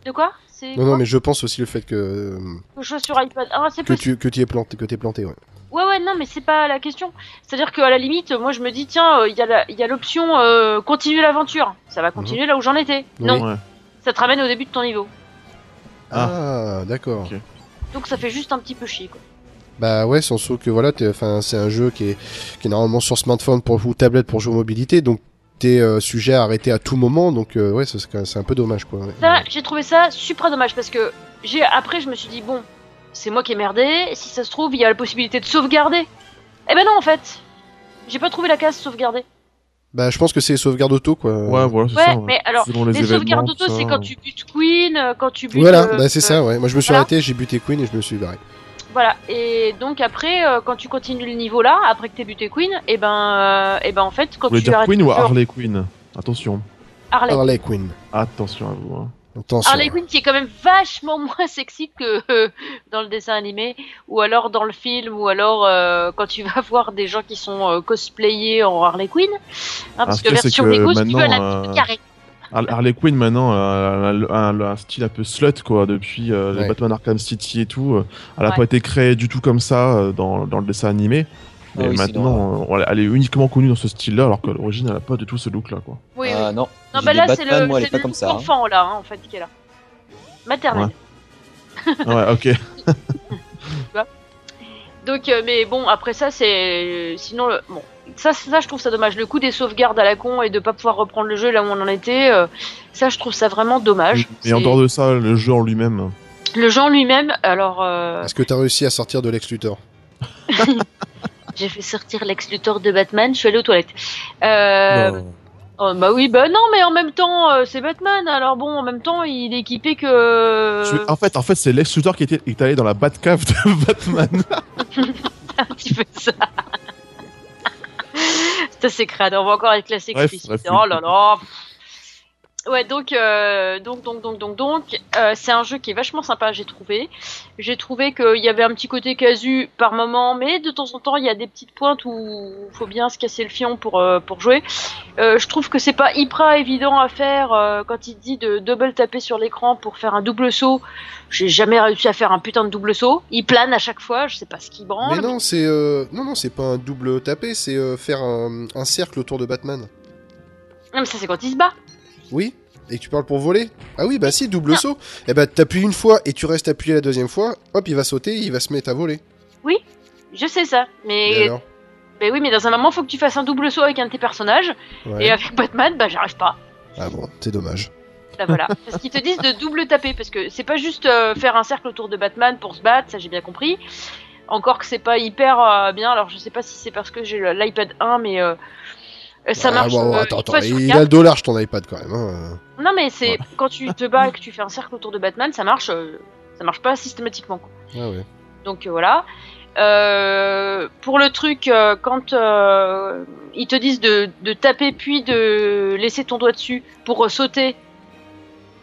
De quoi? C'est Non, quoi? non, mais je pense aussi le fait que que je sois sur iPad. Ah, c'est que tu que tu es planté, que t'es planté, ouais. Ouais, ouais, non, mais c'est pas la question. C'est-à-dire qu'à la limite, moi je me dis, tiens, euh, il y a la- il y a l'option euh, continuer l'aventure. Ça va continuer là où j'en étais. Oui. Non, Ouais. ça te ramène au début de ton niveau. Ah, d'accord. Ok. Donc ça fait juste un petit peu chier, quoi. Bah ouais, sans que voilà, t'es- enfin c'est un jeu qui est qui est normalement sur smartphone pour ou tablette pour jouer aux mobilité, donc t'es euh, sujet à arrêter à tout moment, donc euh, ouais, c'est un peu dommage quoi. ouais. J'ai trouvé ça super dommage parce que j'ai après je me suis dit bon, c'est moi qui ai merdé. Si ça se trouve, il y a la possibilité de sauvegarder. Eh ben non, en fait, j'ai pas trouvé la case sauvegarder. Bah je pense que c'est sauvegarde auto quoi. Ouais, voilà, c'est Ouais, ça. ouais. mais alors Selon les, sauvegardes auto, c'est quand tu butes Queen, euh, quand tu butes. Voilà, euh, bah c'est euh, ça, ouais. Moi je me suis voilà. arrêté, j'ai buté Queen et je me suis barré. Voilà. Et donc après, euh, quand tu continues le niveau là, après que t'aies buté Queen, et ben, euh, et ben en fait, quand Vous voulez tu dire arrêtes Queen le ou Harley Quinn? Attention. Harley. Harley Quinn. Attention à vous. hein. Attention. Harley Quinn qui est quand même vachement [LAUGHS] moins sexy que euh, dans le dessin animé ou alors dans le film ou alors euh, quand tu vas [LAUGHS] voir des gens qui sont euh, cosplayés en Harley Quinn hein, parce ce que version Lego si tu veux elle a euh, Harley Quinn maintenant euh, a un, un style un peu slut quoi depuis euh, les Ouais. Batman Arkham City et tout. euh, Elle a Ouais. pas été créée du tout comme ça euh, dans, dans le dessin animé. Ah Mais oui, maintenant, euh, elle est uniquement connue dans ce style-là, alors qu'à l'origine, elle a pas du tout ce look-là, quoi. oui, oui. Ah non. non bah là c'est le, moi, elle est c'est pas le comme look ça. hein. enfant là hein, en fait qui est là maternelle [LAUGHS] ouais, ok. [LAUGHS] donc euh, mais bon après ça c'est sinon le... bon ça, ça je trouve ça dommage le coup des sauvegardes à la con et de pas pouvoir reprendre le jeu là où on en était euh, ça je trouve ça vraiment dommage Mais en dehors de ça, le jeu en lui-même. le genre lui-même alors euh, Est-ce que t'as réussi à sortir de Lex Luthor? [LAUGHS] J'ai fait sortir Lex Luthor de Batman, je suis allée aux toilettes. Euh, Non. oh, bah oui, bah non, mais en même temps, euh, c'est Batman, alors bon, en même temps, il est équipé que. En fait, en fait c'est Lex Luthor qui était, qui est allé dans la Batcave de [LAUGHS] Batman. [LAUGHS] un petit peu ça. C'est crade, on va encore être classé Bref, explicite. bref, oh oui. là là. Ouais, donc, euh, donc, donc, donc, donc, donc, euh, c'est un jeu qui est vachement sympa, j'ai trouvé. J'ai trouvé qu'il y avait un petit côté casu par moment, mais de temps en temps, il y a des petites pointes où faut bien se casser le fion pour, euh, pour jouer. Je trouve que c'est pas hyper évident à faire quand il dit de double taper sur l'écran pour faire un double saut. J'ai jamais réussi à faire un putain de double saut. Il plane à chaque fois, je sais pas ce qui branle. Mais non, c'est non non, c'est pas un double tapé, c'est faire un, un cercle autour de Batman. Non, mais ça c'est quand il se bat. Oui Et tu parles pour voler Ah oui, bah si, double saut. Eh bah t'appuies une fois et tu restes appuyé la deuxième fois, hop, il va sauter, il va se mettre à voler. Je sais ça, mais Mais oui, mais dans un moment, faut que tu fasses un double saut avec un de tes personnages. Ouais. Et avec Batman, bah j'arrive pas. Ah bon, c'est dommage. Bah voilà. [LAUGHS] Parce qu'ils te disent de double taper, parce que c'est pas juste euh, faire un cercle autour de Batman pour se battre, ça j'ai bien compris. Encore que c'est pas hyper euh, bien, alors je sais pas si c'est parce que j'ai l'iPad 1, mais euh, ça Ah, marche. bon, euh, attends, il a le dollar ton iPad quand même. Hein. Non, mais c'est Ouais. quand tu te bats et que tu fais un cercle autour de Batman, ça marche. euh, ça marche pas systématiquement. quoi. Ah ouais. Donc euh, voilà. Euh, pour le truc, euh, quand euh, ils te disent de, de taper puis de laisser ton doigt dessus pour euh, sauter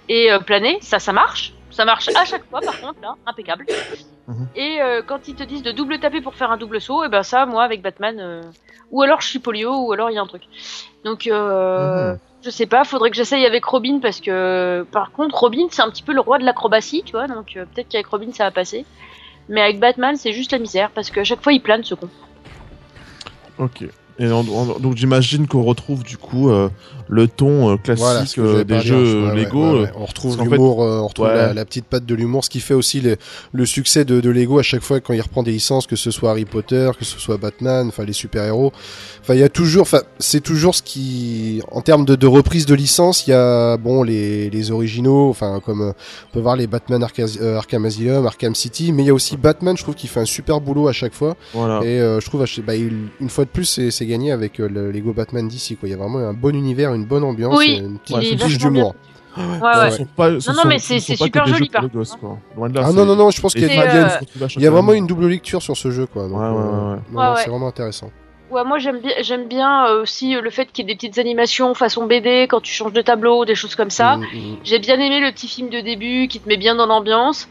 et euh, planer, ça, ça marche. Ça marche à chaque fois, par contre, là, impeccable. Mhm. Et euh, quand ils te disent de double taper pour faire un double saut, et ben ça, moi, avec Batman, euh, ou alors je suis polio, ou alors il y a un truc. Donc, euh, Mhm. je sais pas, faudrait que j'essaye avec Robin, parce que, par contre, Robin, c'est un petit peu le roi de l'acrobatie, tu vois, donc peut-être qu'avec Robin, ça va passer. Mais avec Batman, c'est juste la misère, parce qu'à chaque fois, il plane, ce con. Ok. Et on- on- donc j'imagine qu'on retrouve du coup euh, le ton euh, classique Voilà, euh, des jeux Ouais, Lego. ouais, ouais. On retrouve l'humour, euh, on retrouve la, la petite patte de l'humour, ce qui fait aussi le, le succès de, de Lego à chaque fois quand il reprend des licences, que ce soit Harry Potter, que ce soit Batman, enfin les super-héros. Enfin, il y a toujours, enfin, c'est toujours ce qui, en termes de, de reprise de licence, il y a, bon, les, les originaux, enfin, comme on peut voir les Batman Arca- Arkham Asylum, Arkham City, mais il y a aussi Batman, je trouve qu'il fait un super boulot à chaque fois. Voilà. Et je trouve, bah, il- une fois de plus, c'est gagné avec euh, le Lego Batman d'ici, quoi. Il y a vraiment un bon univers, une bonne ambiance, Oui, et une petite touche d'humour. Ouais, Ce ouais. sont pas- ce Non, mais ce c'est- super joli, par contre, Ah non, non, non, je pense qu'il y a Et C'est, il y a- euh, il y a vraiment une double lecture sur ce jeu, quoi. Donc, Ouais, ouais, euh, ouais. non, Ouais, non, ouais. c'est vraiment intéressant. Ouais, moi j'aime bien, j'aime bien euh, aussi le fait qu'il y ait des petites animations façon BD quand tu changes de tableau, des choses comme ça. Mm, mm. J'ai bien aimé le petit film de début qui te met bien dans l'ambiance.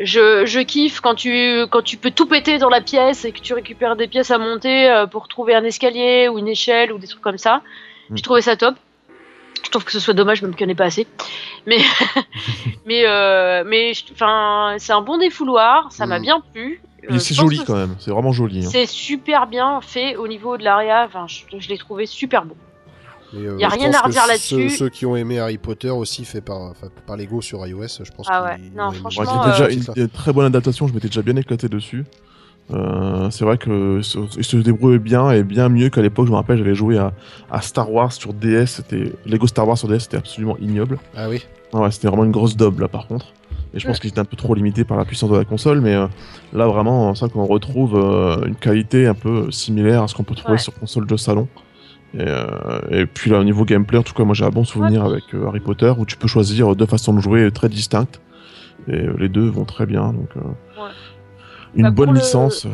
Je, je kiffe quand tu, quand tu peux tout péter dans la pièce et que tu récupères des pièces à monter euh, pour trouver un escalier ou une échelle ou des trucs comme ça. Mm. J'ai trouvé ça top. Je trouve que ce soit dommage, je me connais pas assez. Mais, [LAUGHS] mais, euh, mais, enfin, c'est un bon défouloir, ça m'a Mm. bien plu. Euh, c'est joli quand même, c'est vraiment joli. hein. C'est super bien fait au niveau de l'area. Enfin, je, je l'ai trouvé super bon. Et, euh, Y a rien à redire là-dessus. Ceux, qui ont aimé Harry Potter aussi, fait par, par Lego sur iOS, je pense Ah ouais. Non. Ouais, franchement, c'était déjà euh, une, une très bonne adaptation, je m'étais déjà bien éclaté dessus. Euh, c'est vrai que se- il se débrouille bien et bien mieux qu'à l'époque. Je me rappelle, j'avais joué à, à Star Wars sur DS. C'était Lego Star Wars sur DS, c'était absolument ignoble. Ah oui. Ah ouais, c'était vraiment une grosse daube là par contre. Et je pense qu'il était un peu trop limité par la puissance de la console, mais euh, là vraiment, c'est vrai qu'on retrouve euh, une qualité un peu similaire à ce qu'on peut trouver Ouais. sur console de salon. Et, euh, et puis là, au niveau gameplay, en tout cas, moi j'ai un bon souvenir avec euh, Harry Potter où tu peux choisir deux façons de jouer très distinctes. Et euh, les deux vont très bien, donc euh, Ouais. une Bah, bonne licence.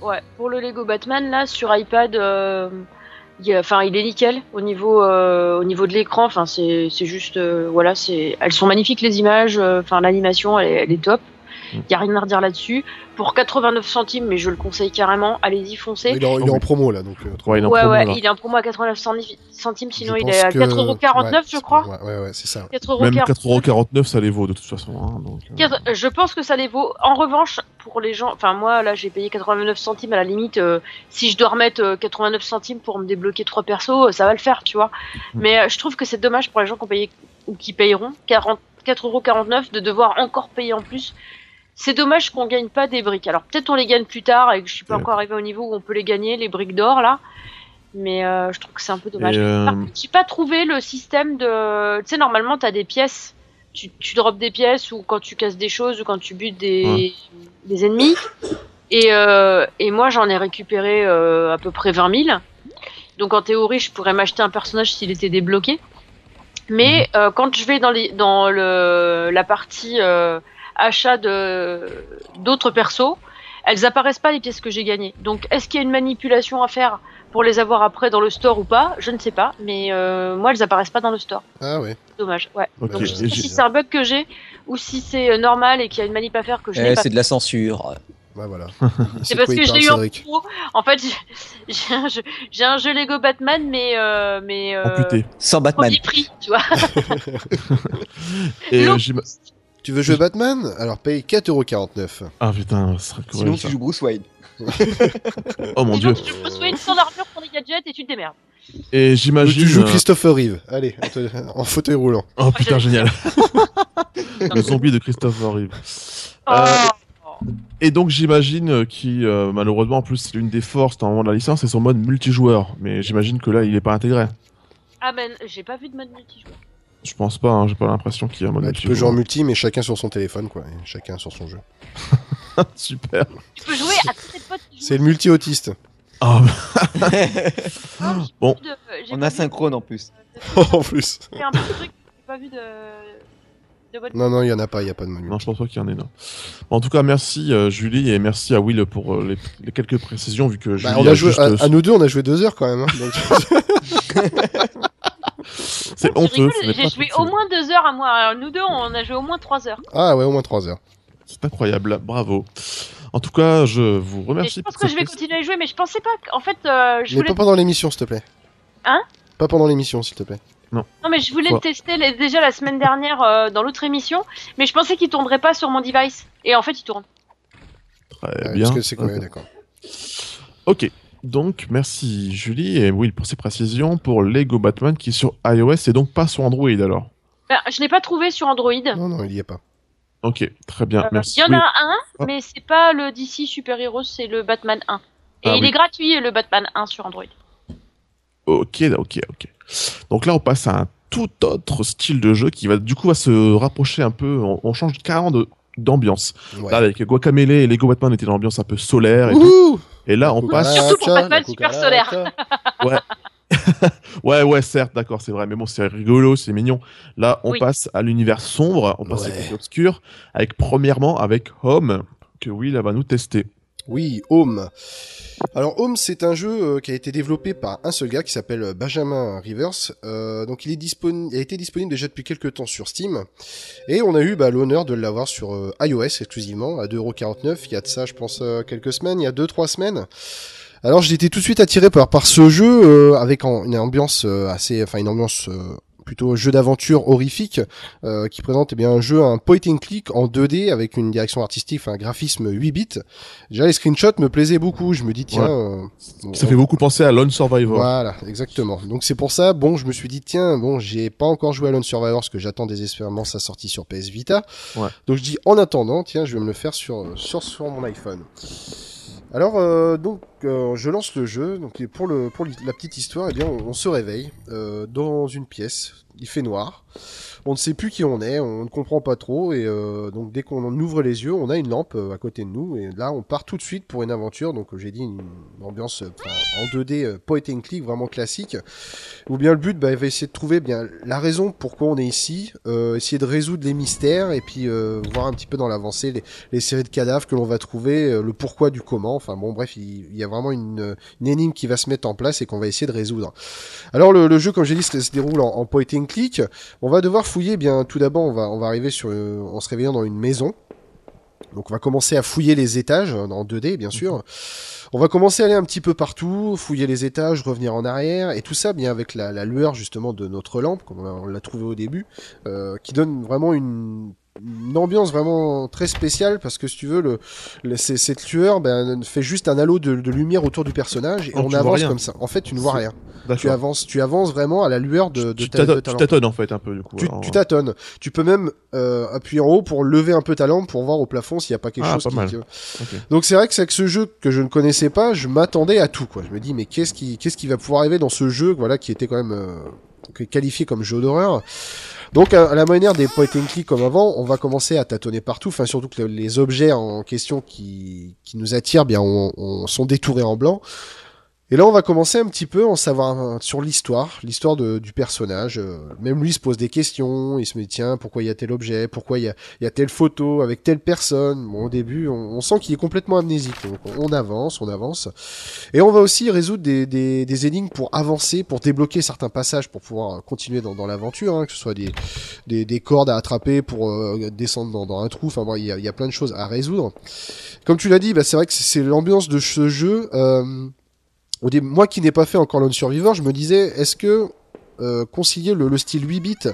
Ouais, pour le Lego Batman, là, sur iPad, il, y a- enfin, il est nickel au niveau, au niveau de l'écran. Enfin, c'est juste, voilà, c'est, elles sont magnifiques les images. Enfin, l'animation, elle est top. Mm. Il y a rien à redire là-dessus. Pour 89 centimes, mais je le conseille carrément. Allez-y, foncez. Il est, en, il est en oui. promo là, donc. euh, Ouais, il est en ouais, promo, ouais, là. il est en promo à 89 centi- centimes, sinon il est à que- 4,49€, ouais, je crois. Ouais, ouais, ouais, c'est ça. 4,49€. Même 4,49€, ça les vaut de toute façon. hein, donc, euh, Je pense que ça les vaut. En revanche, pour les gens, enfin moi là j'ai payé 89 centimes à la limite. euh, si je dois remettre euh, 89 centimes pour me débloquer trois persos, ça va le faire, tu vois. Mm. Mais euh, je trouve que c'est dommage pour les gens qui ont payé ou qui payeront 40 4,49€ de devoir encore payer en plus. C'est dommage qu'on gagne pas des briques. Alors peut-être on les gagne plus tard et que je suis pas Ouais. encore arrivé au niveau où on peut les gagner, les briques d'or là. Mais euh, je trouve que c'est un peu dommage. Euh, j'ai pas trouvé le système de. Tu sais, normalement, t'as des pièces. Tu, tu drops des pièces ou quand tu casses des choses ou quand tu butes des, Ouais. des ennemis. Et, euh, et moi, j'en ai récupéré euh, à peu près 20 000. Donc en théorie, je pourrais m'acheter un personnage s'il était débloqué. Mais euh, quand je vais dans, les, dans le, la partie achat de d'autres persos, elles apparaissent pas les pièces que j'ai gagnées. Donc est-ce qu'il y a une manipulation à faire pour les avoir après dans le store ou pas? Je ne sais pas. Mais euh, moi, elles apparaissent pas dans le store. Ah ouais. Dommage. Ouais. ok. Donc je sais pas si c'est un bug que j'ai ou si c'est euh, normal et qu'il y a une manip à faire que je n'ai Eh, pas. c'est de la censure. Ouais, voilà. [LAUGHS] C'est parce que je l'ai eu en pro. En fait, j'ai- un, jeu- j'ai un jeu Lego Batman, mais euh, mais euh, amputé. Sans Batman. prix, tu vois. [LAUGHS] [LAUGHS] Et euh, Tu veux jouer Batman? Alors paye 4,49€. Ah putain, ce serait Sinon, cruel [LAUGHS] tu joues Bruce Wayne. Oh mon dieu. Sinon, tu peux souhaiter ton armure, ton gadget et tu te démerdes. Et j'imagine. tu joues euh, Christopher Reeve. Allez, [LAUGHS] en fauteuil roulant. Oh putain, génial. [LAUGHS] Le zombie de Christopher Reeve. Oh. Euh, Et donc j'imagine euh, qui euh, malheureusement en plus c'est l'une des forces normalement de la licence, c'est son mode multijoueur. Mais j'imagine que là il est pas intégré. Ah ben, j'ai pas vu de mode multijoueur. Je pense pas, hein, j'ai pas l'impression qu'il y a un mode Bah, tu peux jouer en multi, mais chacun sur son téléphone, quoi. et chacun sur son jeu. [LAUGHS] Super. Tu peux jouer à tous tes potes qui jouent. C'est le multi-autiste. Ah, Non, [LAUGHS] j'ai Bon. de- j'ai On pas a vu synchrone en plus. de- [LAUGHS] en plus. C'est un petit truc, j'ai pas vu de. Non, non, il y en a pas, il y a pas de mode non, je pense pas qu'il y en ait. Non. En tout cas, merci euh, Julie et merci à Will pour euh, les, les quelques précisions vu que Julie Bah, on a joué, juste, à, euh, à nous deux, on a joué deux heures quand même. hein, donc- C'est honteux. J'ai joué possible. au moins deux heures à moi. Alors, nous deux, on a joué au moins trois heures. Ah ouais, au moins 3 heures. C'est incroyable, bravo. En tout cas, je vous Et remercie. je pense que je vais continuer à y jouer, mais je pensais pas qu'en fait, euh, je Mais voulais. pas pendant l'émission, s'il te plaît. Hein? Pas pendant l'émission, s'il te plaît. Non, mais je voulais Quoi le tester les- déjà la semaine dernière euh, dans l'autre émission, mais je pensais qu'il tournerait pas sur mon device. Et en fait, il tourne. Très Ouais, bien. Parce que c'est quoi, ouais, d'accord. Ok. Donc, merci Julie et Will pour ces précisions pour Lego Batman qui est sur iOS et donc pas sur Android alors. Ben, je l'ai pas trouvé sur Android. Non, non, il y est pas. Ok, très bien, Euh, merci. Il y en Oui. a un, Ah. mais c'est pas le DC Super Heroes, c'est le Batman 1. Et Ah il oui. est gratuit, le Batman 1 sur Android. Ok, ok, ok. Donc là, on passe à un tout autre style de jeu qui va du coup va se rapprocher un peu. On, on change carrément de d'ambiance. Ouais. Là, avec Guacamele et Lego Batman, on était dans l'ambiance un peu solaire et tout. Et là, on passe. Surtout pour Batman super cucaracha. [LAUGHS] [LAUGHS] Ouais, ouais, certes, d'accord, c'est vrai, mais bon, c'est rigolo, c'est mignon. Là, on Oui. passe à l'univers sombre, on passe Ouais. à côté obscur, avec premièrement avec Home, que Will va nous tester. Oui, Home. Alors Home, c'est un jeu euh, qui a été développé par un seul gars qui s'appelle euh, Benjamin Rivers. Euh, donc il est disponible, a été disponible déjà depuis quelques temps sur Steam, et on a eu bah, l'honneur de l'avoir sur euh, iOS exclusivement à 2,49€. Il y a de ça, je pense, quelques semaines, il y a 2-3 semaines. Alors j'ai été tout de suite attiré par, ce jeu avec une ambiance assez, enfin une ambiance plutôt jeu d'aventure horrifique euh, qui présente eh bien un jeu un point and click en 2D avec une direction artistique, un graphisme 8 bits. Déjà les screenshots me plaisaient beaucoup. Je me dis tiens, euh, Ça fait beaucoup penser à Lone Survivor. voilà, exactement. Donc c'est pour ça, bon, je me suis dit tiens, bon, j'ai pas encore joué à Lone Survivor parce que j'attends désespérément sa sortie sur PS Vita. Ouais. Donc je dis en attendant, tiens, je vais me le faire sur sur sur mon iPhone. Alors euh, donc euh, je lance le jeu. Donc pour le pour la petite histoire, eh bien on, se réveille euh, dans une pièce. Il fait noir. On ne sait plus qui on est, on ne comprend pas trop et euh, donc dès qu'on ouvre les yeux, on a une lampe à côté de nous et là on part tout de suite pour une aventure. Donc j'ai dit une, ambiance en 2D euh, point and click vraiment classique. Ou bien le but bah, va essayer de trouver bien la raison pourquoi on est ici, essayer de résoudre les mystères et puis voir un petit peu dans l'avancée les, les séries de cadavres que l'on va trouver, le pourquoi du comment. Enfin bon bref, il, il y a vraiment une, une énigme qui va se mettre en place et qu'on va essayer de résoudre. Alors le, le jeu comme j'ai dit se, se déroule en, en point and click. On va devoir fouiller. eh Bien tout d'abord on va on va arriver sur euh, en se réveillant dans une maison. Donc on va commencer à fouiller les étages euh, en 2D bien sûr. On va commencer à aller un petit peu partout, fouiller les étages, revenir en arrière, et tout ça bien avec la, la lueur justement de notre lampe, comme on l'a- on l'a trouvé au début, euh, qui donne vraiment une, une ambiance vraiment très spéciale parce que si tu veux, le, le- c'est- cette lueur ben, fait juste un halo de, de lumière autour du personnage et Oh, on avance comme ça. En fait, tu ne vois rien. Tu avances, tu avances vraiment à la lueur de, de Tu ta, de ta tu tâtonnes en fait un peu du coup. Tu, alors. tu tâtonnes. Tu peux même euh, appuyer en haut pour lever un peu ta lampe pour voir au plafond s'il n'y a pas quelque Ah, chose pas qui. Donc c'est vrai que c'est avec ce jeu que je ne connaissais pas, je m'attendais à tout quoi. Je me dis mais qu'est-ce qui qu'est-ce qui va pouvoir arriver dans ce jeu voilà qui était quand même euh, qualifié comme jeu d'horreur? Donc à, la manière des point and comme avant, on va commencer à tâtonner partout, enfin surtout que le- les objets en question qui qui nous attirent bien on, on- sont détourés en blanc. Et là, on va commencer un petit peu en savoir sur l'histoire, l'histoire du personnage. Euh, Même lui il se pose des questions, il se met tiens, pourquoi il y a tel objet, pourquoi il y a, y a telle photo avec telle personne? Bon, au début, on, on sent qu'il est complètement amnésique. Donc, on avance, on avance. Et on va aussi résoudre des, des, des énigmes pour avancer, pour débloquer certains passages pour pouvoir euh, continuer dans, dans l'aventure, hein, que ce soit des, des, des cordes à attraper pour euh, descendre dans, dans un trou. Enfin, bon, il y a, y a plein de choses à résoudre. Comme tu l'as dit, bah, c'est vrai que c'est- c'est l'ambiance de ce jeu. Euh, au dé- moi qui n'ai pas fait encore Lone Survivor, je me disais, est-ce que euh, concilier le, le style 8 bits Ouais.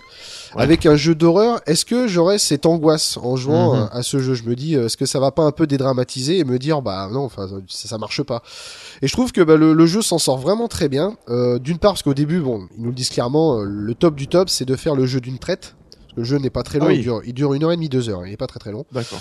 avec un jeu d'horreur, est-ce que j'aurais cette angoisse en jouant Mhm. à ce jeu? Je me dis, euh, est-ce que ça va pas un peu dédramatiser et me dire, bah non, enfin ça, ça marche pas? Et je trouve que bah, le, le jeu s'en sort vraiment très bien. Euh, d'une part parce qu'au début, bon, ils nous le disent clairement, euh, le top du top, c'est de faire le jeu d'une traite. Le jeu n'est pas très long, Ah oui. il, dure, il dure une heure et demie, deux heures, il est pas très très long D'accord.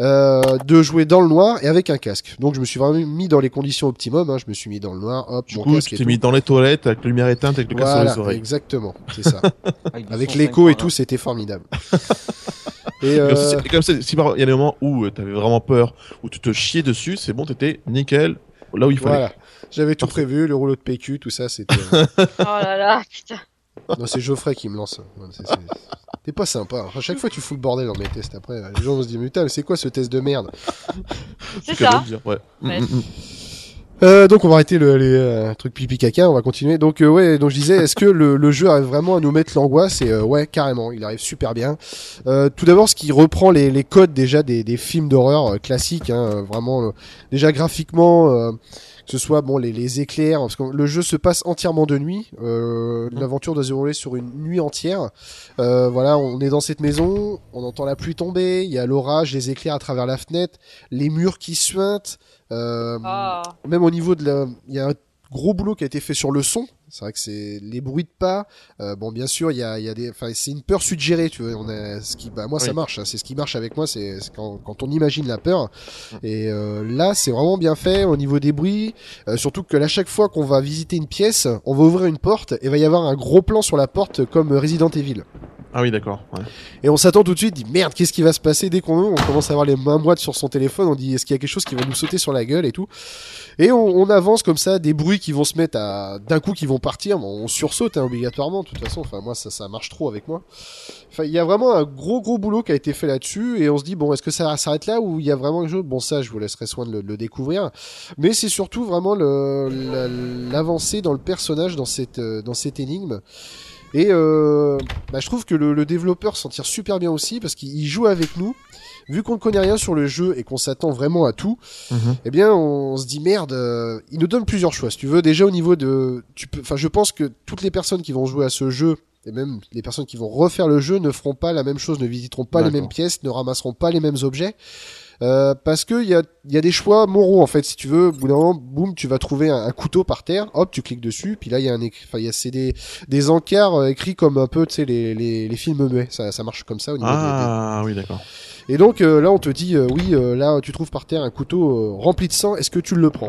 Euh, de jouer dans le noir et avec un casque. Donc je me suis vraiment mis dans les conditions optimum. Hein. Je me suis mis dans le noir, hop, Du mon coup, casque tu t'es mis dans les toilettes avec la lumière éteinte, avec le casque Voilà, sur les oreilles. exactement, c'est ça. [LAUGHS] avec l'écho et tout, c'était formidable. [LAUGHS] et comme euh, si- et comme ça, si par- il y a des moments où euh, t'avais vraiment peur, où tu te chiais dessus, c'est bon, t'étais nickel, là où il fallait. voilà, j'avais tout Parfait. prévu, le rouleau de PQ, tout ça, c'était. euh, [LAUGHS] Oh là là, putain. non, c'est Geoffrey qui me lance. C'est- c'est- T'es pas sympa. À chaque fois, tu fous le bordel dans mes tests. Après, les gens vont se dire, mais putain, mais c'est quoi ce test de merde? C'est ça. dire, ouais. Ouais. Euh, donc on va arrêter le, les euh, trucs pipi caca, on va continuer. Donc euh, ouais, donc je disais, est-ce que le, le jeu arrive vraiment à nous mettre l'angoisse? Et euh, ouais, carrément, il arrive super bien. Euh, tout d'abord, ce qui reprend les, les codes déjà des, des films d'horreur euh, classiques, hein, vraiment euh, déjà graphiquement. euh, que ce soit bon les, les éclairs, parce que le jeu se passe entièrement de nuit. Euh, L'aventure doit se dérouler sur une nuit entière. Euh, voilà, on est dans cette maison, on entend la pluie tomber, il y a l'orage, les éclairs à travers la fenêtre, les murs qui suintent. Euh, Ah. même au niveau de la, il y a un gros boulot qui a été fait sur le son. C'est vrai que c'est les bruits de pas. Euh, bon, bien sûr, il y a, il y a des, enfin, c'est une peur suggérée, tu vois. On a ce qui, bah, moi, ça marche. hein, c'est ce qui marche avec moi, c'est quand, quand on imagine la peur. Et euh, là, c'est vraiment bien fait au niveau des bruits. Euh, surtout que là, chaque fois qu'on va visiter une pièce, on va ouvrir une porte et va y avoir un gros plan sur la porte comme Resident Evil. Ah oui, d'accord. ouais. Et on s'attend tout de suite, dit merde, qu'est-ce qui va se passer dès qu'on On commence à avoir les mains moites sur son téléphone, on dit est-ce qu'il y a quelque chose qui va nous sauter sur la gueule et tout? Et on, on avance comme ça, des bruits qui vont se mettre à d'un coup qui vont partir, on sursaute hein, obligatoirement de toute façon. Enfin moi ça marche trop avec moi. Il y a vraiment un gros gros boulot qui a été fait là-dessus et on se dit bon est-ce que ça s'arrête là ou il y a vraiment quelque chose? Bon ça je vous laisserai soin de le, découvrir. Mais c'est surtout vraiment l'avancée dans le personnage dans cette euh, énigme. Et euh, bah, je trouve que le, le développeur s'en tire super bien aussi parce qu'il joue avec nous. Vu qu'on ne connaît rien sur le jeu et qu'on s'attend vraiment à tout, Mhm. eh bien, on se dit merde. euh, il nous donne plusieurs choix. Si tu veux, déjà au niveau de, tu peux, enfin, je pense que toutes les personnes qui vont jouer à ce jeu et même les personnes qui vont refaire le jeu ne feront pas la même chose, ne visiteront pas les mêmes pièces, ne ramasseront pas les mêmes objets. Euh, parce que il y a, y a des choix moraux en fait si tu veux au bout d'un moment boum tu vas trouver un, un couteau par terre hop tu cliques dessus puis là il y a un écrit enfin il y a c'est des des encarts euh, écrits comme un peu tu sais les, les les films muets ça ça marche comme ça au niveau des- des, Ah oui, d'accord. Et donc euh, là, on te dit, euh, oui, euh, là, tu trouves par terre un couteau euh, rempli de sang, est-ce que tu le prends?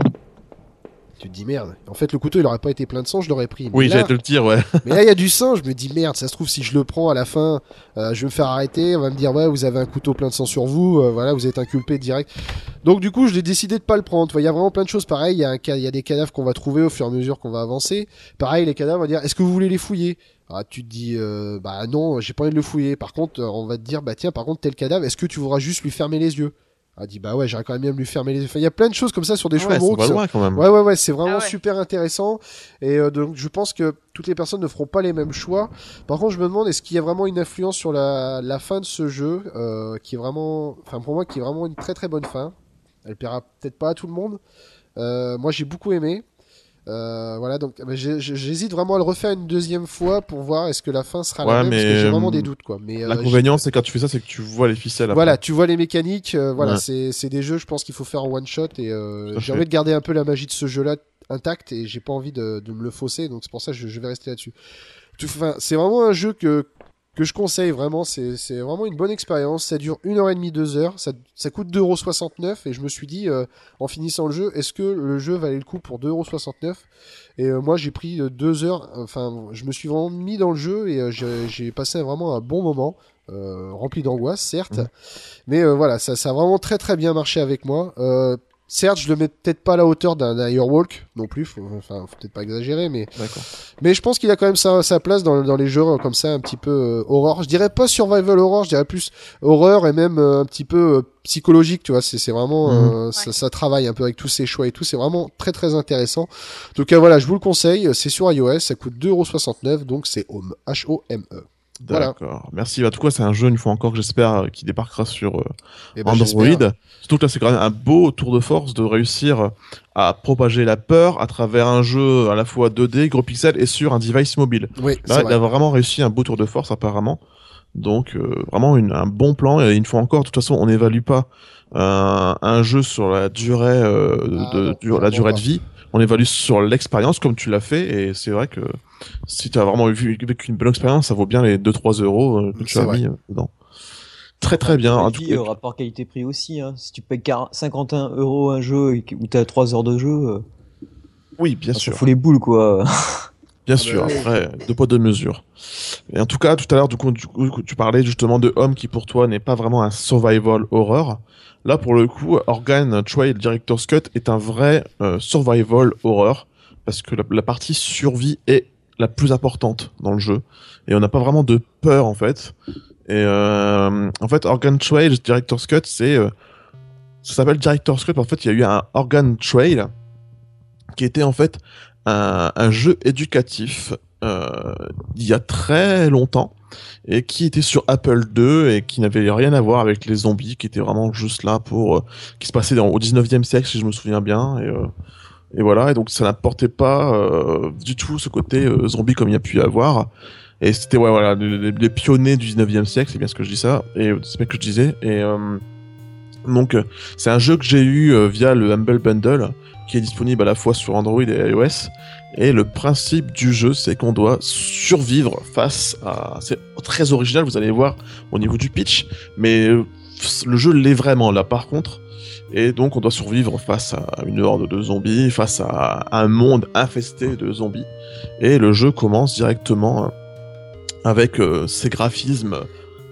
Tu te dis merde. En fait, le couteau, il aurait pas été plein de sang, je l'aurais pris. Mais Oui, là, j'allais te le dire, ouais. [LAUGHS] mais là, il y a du sang, je me dis merde, ça se trouve, si je le prends à la fin, euh, je vais me faire arrêter, on va me dire, ouais, vous avez un couteau plein de sang sur vous, euh, voilà, vous êtes inculpé direct. Donc, du coup, j'ai décidé de pas le prendre. Il y a vraiment plein de choses pareilles. Il y, a un y a des cadavres qu'on va trouver au fur et à mesure qu'on va avancer. Pareil, les cadavres, on va dire, est-ce que vous voulez les fouiller? Ah, tu te dis, euh, bah non, j'ai pas envie de le fouiller. Par contre, euh, on va te dire, bah tiens, par contre, tel cadavre, est-ce que tu voudras juste lui fermer les yeux? Ah, dit, bah ouais, j'aurais quand même bien lui fermer les yeux. Enfin, il y a plein de choses comme ça sur des choix ouais, qui sont- quand même. Ouais, ouais, ouais, c'est vraiment Ah ouais. super intéressant. Et euh, donc, je pense que toutes les personnes ne feront pas les mêmes choix. Par contre, je me demande, est-ce qu'il y a vraiment une influence sur la, la fin de ce jeu, euh, qui est vraiment, enfin, pour moi, qui est vraiment une très très bonne fin? Elle plaira peut-être pas à tout le monde. Euh, moi, j'ai beaucoup aimé. Euh, voilà, donc bah, j'hésite vraiment à le refaire une deuxième fois pour voir est-ce que la fin sera la Ouais, même, parce que mais, j'ai vraiment euh, des doutes, quoi. Mais euh, L'inconvénient, c'est quand tu fais ça, c'est que tu vois les ficelles. après. voilà, tu vois les mécaniques, euh, voilà, Ouais. c'est des jeux, je pense qu'il faut faire en one shot et euh, j'ai envie de garder un peu la magie de ce jeu-là intacte et j'ai pas envie de, de me le fausser, donc c'est pour ça que je, je vais rester là-dessus. Enfin, c'est vraiment un jeu que que je conseille vraiment, c'est c'est vraiment une bonne expérience. Ça dure une heure et demie, deux heures, ça, ça coûte 2,69€ et je me suis dit euh, en finissant le jeu, est-ce que le jeu valait le coup pour 2,69€ Et euh, moi j'ai pris euh, deux heures, enfin je me suis vraiment mis dans le jeu et euh, j'ai j'ai passé vraiment un bon moment. euh, rempli d'angoisse, certes, Mhm. mais euh, voilà, ça, ça a vraiment très très bien marché avec moi. Certes, je le mets peut-être pas à la hauteur d'un d'un Airwalk non plus, faut, enfin, faut peut-être pas exagérer, mais D'accord. mais je pense qu'il a quand même sa, sa place dans, dans les jeux euh, comme ça, un petit peu euh, horreur. Je dirais pas survival horror, je dirais plus horreur et même euh, un petit peu euh, psychologique, tu vois. C'est c'est vraiment, euh, ça, ça travaille un peu avec tous ces choix et tout. C'est vraiment très très intéressant. Donc euh, voilà, je vous le conseille. C'est sur iOS, ça coûte 2,69€, donc c'est Home, H-O-M-E. Voilà. D'accord. Merci. En tout cas, c'est un jeu, une fois encore, j'espère, euh, qui débarquera sur euh, Et ben, Android. Surtout que là, c'est quand même un beau tour de force de réussir à propager la peur à travers un jeu à la fois 2D, gros pixels et sur un device mobile. Oui, Là, il a vraiment réussi un beau tour de force, apparemment. Donc, euh, vraiment une- un bon plan. Et une fois encore, de toute façon, on n'évalue pas un, un jeu sur la durée, euh, Ah, de, non, la durée pas. de vie. On évalue sur l'expérience comme tu l'as fait. Et c'est vrai que si tu as vraiment vu vécu une bonne expérience, ça vaut bien les 2-3 euros euh, que tu as vrai. mis euh, dedans. Très très bien. En Et tout cas, euh, rapport qualité-prix aussi. Hein. Si tu payes 40 51 euros un jeu et que- où t'as 3 heures de jeu, euh, oui, bien ça sûr. fout les boules quoi. [LAUGHS] Bien sûr, après, deux poids, deux mesures. Et en tout cas, tout à l'heure, du coup, du coup, tu parlais justement de Homme qui, pour toi, n'est pas vraiment un survival horror. Là, pour le coup, Organ Trail Director's Cut est un vrai euh, survival horror, parce que la, la partie survie est la plus importante dans le jeu. Et on n'a pas vraiment de peur, en fait. Et euh, en fait, Organ Trail Director's Cut, c'est... euh, ça s'appelle Director's Cut, en fait, il y a eu un Organ Trail, qui était en fait un, un jeu éducatif euh, il y a très longtemps et qui était sur Apple II et qui n'avait rien à voir avec les zombies, qui était vraiment juste là pour euh, qui se passait dans, au 19e siècle si je me souviens bien et euh, et voilà. Et donc ça n'apportait pas euh, du tout ce côté euh, zombie comme il y a pu y avoir. Et c'était ouais voilà les, pionniers du 19e siècle c'est bien ce que je dis ça et c'est bien que je disais. Et euh, donc euh, c'est un jeu que j'ai eu euh, via le Humble Bundle qui est disponible à la fois sur Android et iOS et le principe du jeu, c'est qu'on doit survivre face à. C'est très original, vous allez voir au niveau du pitch, mais euh, le jeu l'est vraiment là par contre. Et donc on doit survivre face à une horde de zombies, face à un monde infesté de zombies. Et le jeu commence directement avec ces graphismes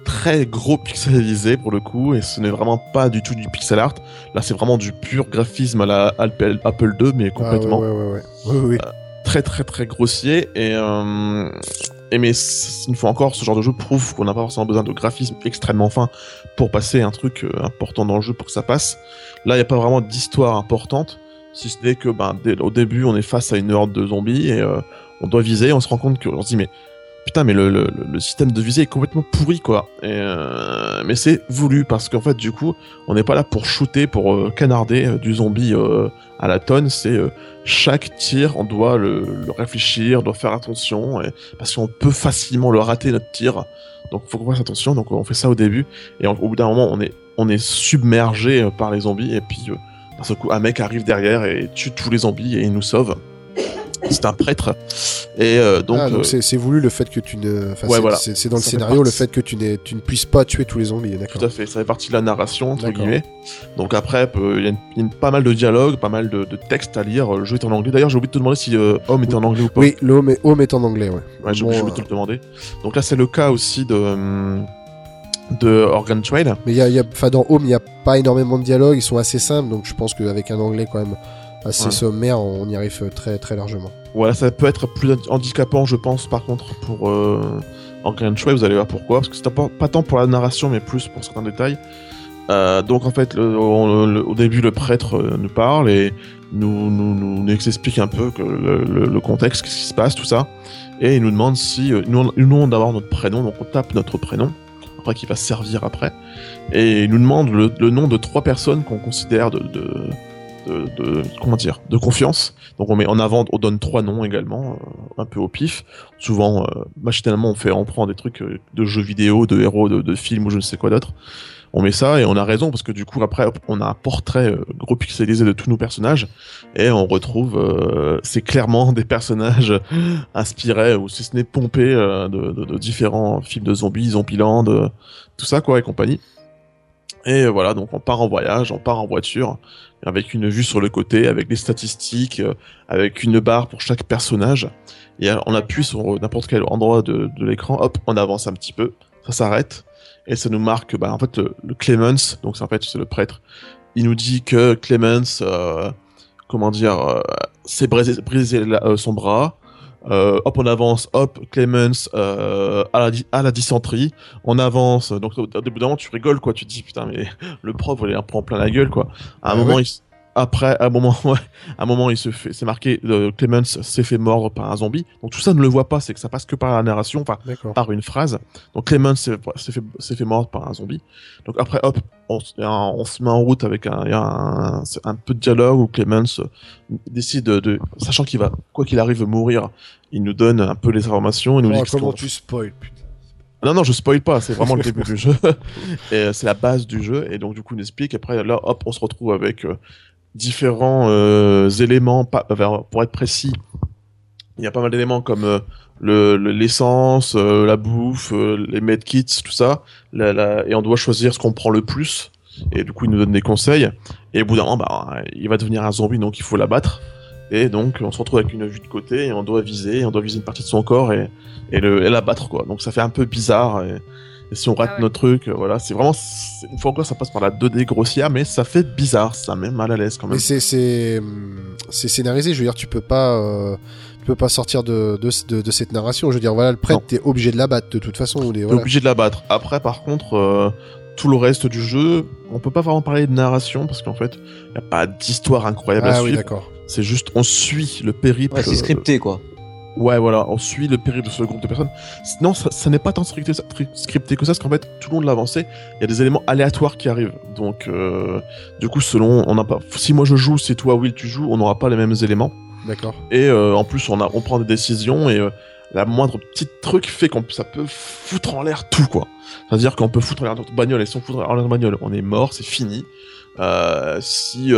très gros pixelisés pour le coup, et ce n'est vraiment pas du tout du pixel art. Là c'est vraiment du pur graphisme à la Apple Apple II, mais complètement Ah, ouais, ouais, ouais, oui. très très très grossier et euh, et mais une fois encore ce genre de jeu prouve qu'on n'a pas forcément besoin de graphisme extrêmement fin pour passer un truc euh, important dans le jeu pour que ça passe là il n'y a pas vraiment d'histoire importante si ce n'est que ben, dès- au début on est face à une horde de zombies et euh, on doit viser on se rend compte que on se dit mais putain mais le, le, système de visée est complètement pourri quoi et, euh, mais c'est voulu parce qu'en fait du coup on n'est pas là pour shooter pour euh, canarder euh, du zombie à la tonne c'est chaque tir, on doit le, réfléchir, on doit faire attention, parce qu'on peut facilement le rater notre tir. Donc faut qu'on fasse attention. Donc on fait ça au début, et au bout d'un moment, on est on est submergé par les zombies, et puis d'un seul coup, un mec arrive derrière et tue tous les zombies et il nous sauve. C'est un prêtre, et euh, donc, ah, euh, c'est voulu le fait que tu ne. Enfin, Ouais, c'est- voilà. c'est c'est dans le Ça scénario le fait que tu, tu ne puisses pas tuer tous les zombies, Tout à fait, ça fait partie de la narration, entre guillemets. Donc après, euh, il y a, une- il y a une- pas mal de dialogues, pas mal de, de textes à lire. Le jeu est en anglais. D'ailleurs, j'ai oublié de te demander si euh, Homme était en anglais ou pas. Oui, le home est, home est en anglais, ouais. Ouais, j'ai Bon, oublié de te le demander. Donc là, c'est le cas aussi de, hum, de Organ Trail. Mais y a, y a- dans Home, il n'y a pas énormément de dialogues, ils sont assez simples, donc je pense qu'avec un anglais quand même assez Ouais. sommaire, on y arrive euh, très très largement. Voilà, ça peut être plus handicapant, je pense, par contre, pour euh, Organ Trail. Vous allez voir pourquoi. Parce que c'est pas, pas tant pour la narration, mais plus pour certains détails. Euh, donc en fait, le- on- le- au début, le prêtre euh, nous parle et nous, nous, nous, nous explique un peu que le, le- contexte, qu'est-ce qui se passe, tout ça. Et il nous demande si euh, nous, nous demande d'avoir notre prénom, donc on tape notre prénom, après qui va servir après. Et il nous demande le, le nom de trois personnes qu'on considère de, de, de, comment dire, de confiance. Donc on met en avant, on donne trois noms également, euh, un peu au pif. Souvent, euh, machinalement, on fait, on prend des trucs euh, de jeux vidéo, de héros, de, films ou je ne sais quoi d'autre. On met ça et on a raison parce que du coup après on a un portrait gros pixelisé de tous nos personnages et on retrouve c'est clairement [LAUGHS] des personnages inspirés ou si ce n'est pompés de, de- différents films de zombies, Zombieland, tout ça quoi et compagnie. Et voilà donc on part en voyage, on part en voiture avec une vue sur le côté, avec des statistiques, euh, avec une barre pour chaque personnage. Et euh, on appuie sur n'importe quel endroit de, l'écran, hop, on avance un petit peu, ça s'arrête, et ça nous marque, bah, en fait, le, le Clemens, donc c'est en fait c'est le prêtre, il nous dit que Clemens, euh, comment dire, euh, s'est brisé, brisé euh, son bras. Euh, hop, on avance, hop, Clemens euh, à, la, à la dysenterie, on avance, donc au, bout d'un moment tu rigoles quoi, tu te dis putain mais [LAUGHS] le prof il en prend plein la gueule quoi. À un Ah moment ouais après, à un moment, [LAUGHS] ouais, à un moment il se fait, c'est marqué, euh, Clemens s'est fait mordre par un zombie, donc tout ça ne le voit pas, c'est que ça passe que par la narration, enfin par une phrase. Donc Clemens s'est fait, s'est fait mordre par un zombie. Donc après, hop, on, se met en route avec un, un, un peu de dialogue où Clemens euh, décide de, de- sachant qu'il va, quoi qu'il arrive, mourir, il nous donne un peu les informations, il nous Oh, dit comment tu spoil, putain. non, non, je spoil pas, c'est vraiment le début [LAUGHS] du jeu. Euh, c'est la base du jeu. Et donc, du coup, on explique. Après, là, hop, on se retrouve avec euh, différents euh, éléments. Pour être précis, il y a pas mal d'éléments comme euh, le le- l'essence, euh, la bouffe, les medkits, tout ça. Et on doit choisir ce qu'on prend le plus. Et du coup, il nous donne des conseils. Et au bout d'un moment, bah, il va devenir un zombie, donc il faut l'abattre. Et donc, on se retrouve avec une vue de côté et on doit viser, on doit viser une partie de son corps et, et, le, et l'abattre, quoi. Donc, ça fait un peu bizarre. Et, et si on rate Ah ouais. notre truc, euh, voilà, c'est vraiment, une fois encore, ça passe par la 2D grossière, mais ça fait bizarre, ça met mal à l'aise quand même. Mais c'est c'est c'est scénarisé. Je veux dire, tu peux pas euh, tu peux pas sortir de de, de, de cette narration. Je veux dire, voilà, le prêtre, t'es obligé de l'abattre de toute façon. Ou des, T'es voilà. obligé de l'abattre. Après, par contre, euh, tout le reste du jeu, on peut pas vraiment parler de narration parce qu'en fait, il n'y a pas d'histoire incroyable à Ah oui, suivre. d'accord. C'est juste, on suit le périple. Ouais, c'est scripté quoi. Ouais, voilà, on suit le périple de ce groupe de personnes. Non, ça, ça n'est pas tant scripté, que ça, parce qu'en fait, tout le long de l'avancée, il y a des éléments aléatoires qui arrivent. Donc, euh, du coup, selon, on n'a pas. Si moi je joue, si toi Will tu joues, on n'aura pas les mêmes éléments. D'accord. Et euh, en plus, on, a, on prend des décisions et euh, la moindre petite truc fait qu'on ça peut foutre en l'air tout, quoi. C'est-à-dire qu'on peut foutre en l'air notre bagnole et si on fout en l'air notre bagnole, on est mort, c'est fini. Si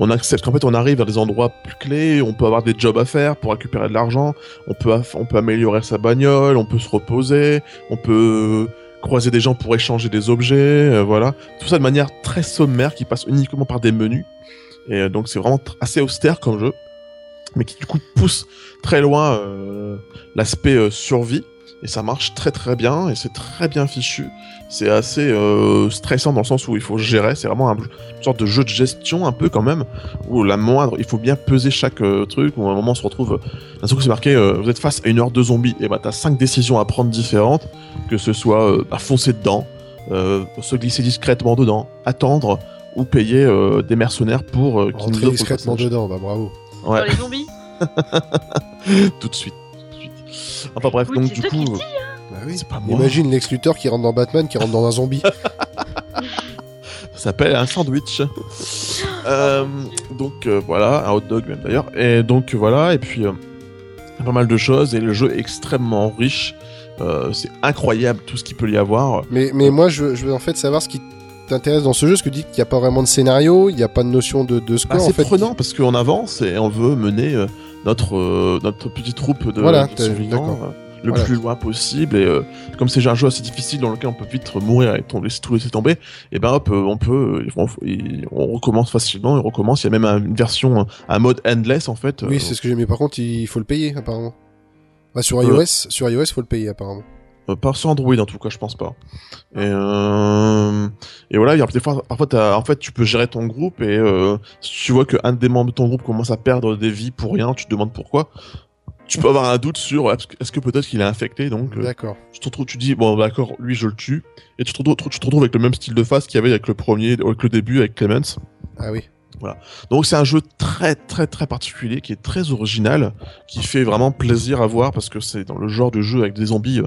on accepte qu'en fait on arrive vers des endroits plus clés, on peut avoir des jobs à faire pour récupérer de l'argent, on peut, améliorer sa bagnole, on peut se reposer, on peut croiser des gens pour échanger des objets, euh, voilà. Tout ça de manière très sommaire qui passe uniquement par des menus. Et euh, donc c'est vraiment assez austère comme jeu mais qui du coup pousse très loin euh, l'aspect survie et ça marche très très bien et c'est très bien fichu. C'est assez euh, stressant dans le sens où il faut gérer, c'est vraiment un, une sorte de jeu de gestion un peu quand même où la moindre, il faut bien peser chaque euh, truc où à un moment on se retrouve d'un seul coup c'est marqué euh, vous êtes face à une heure de zombies et bah t'as cinq décisions à prendre différentes que ce soit euh, bah, foncer dedans, euh, se glisser discrètement dedans, attendre ou payer euh, des mercenaires pour euh, Rentrer discrètement dedans, bah bravo. Dans Ouais, les zombies? [LAUGHS] Tout de suite. Enfin bref, Écoute, donc c'est du qui coup, le Bah oui. c'est pas moi. Imagine Lex Luthor qui rentre dans Batman, qui rentre dans un zombie. [LAUGHS] [LAUGHS] Ça s'appelle un sandwich. Euh, donc euh, voilà, un hot dog même d'ailleurs. Et donc voilà, et puis euh, pas mal de choses et le jeu est extrêmement riche. Euh, c'est incroyable tout ce qu'il peut y avoir. mais, mais moi, je, je veux en fait savoir ce qui t'intéresse dans ce jeu, parce que tu dis qu'il n'y a pas vraiment de scénario, il n'y a pas de notion de, de score. Bah, en c'est fait. prenant parce qu'on avance et on veut mener euh, notre euh, notre petite troupe de, Voilà, de survivants euh, le Voilà. plus loin possible et euh, comme c'est un jeu assez difficile dans lequel on peut vite mourir et tomber, tout laisser tomber et ben hop euh, on peut euh, on, recommence facilement on recommence il y a même un- une version un mode endless en fait Oui, euh, c'est ce que j'ai. Mais par contre, il faut le payer, apparemment. Bah, sur Euh. iOS, sur iOS, faut le payer, apparemment. Euh, pas sur Android en tout cas, je pense pas. Et, euh, et voilà, il y a des fois, parfois, en fait, tu peux gérer ton groupe et euh, si tu vois qu'un des membres de ton groupe commence à perdre des vies pour rien, tu te demandes pourquoi. Tu peux avoir un doute sur est-ce que, peut-être qu'il est infecté, donc euh, D'accord. tu te retrouves, tu dis bon d'accord, lui je le tue, et tu te retrouves, tu te retrouves avec le même style de face qu'il y avait avec le premier, avec le début avec Clemens. Ah oui. Donc c'est un jeu très très très particulier qui est très original, qui fait vraiment plaisir à voir parce que c'est dans le genre de jeu avec des zombies. euh,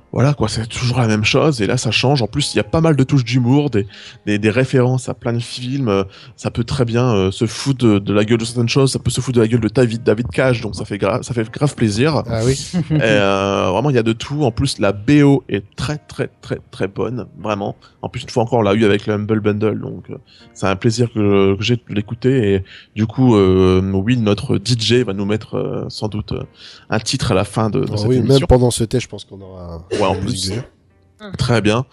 voilà quoi, c'est toujours la même chose et là ça change. En plus il y a pas mal de touches d'humour, des, des, des références à plein de films. euh, Ça peut très bien euh, se foutre de, de la gueule de certaines choses, ça peut se foutre de la gueule de David, David Cage, donc ça fait grave, ça fait grave plaisir. Ah oui. [LAUGHS] Et, euh, vraiment, il y a de tout. En plus, la BO est très, très, très, très bonne. Vraiment. En plus, une fois encore, on l'a eu avec le Humble Bundle. Donc, euh, c'est un plaisir que, que j'ai de l'écouter. Et du coup, euh, Will, notre DJ, va nous mettre euh, sans doute un titre à la fin de, de cette oui, émission. même pendant ce test, je pense qu'on aura. Ouais, en plus. Très bien.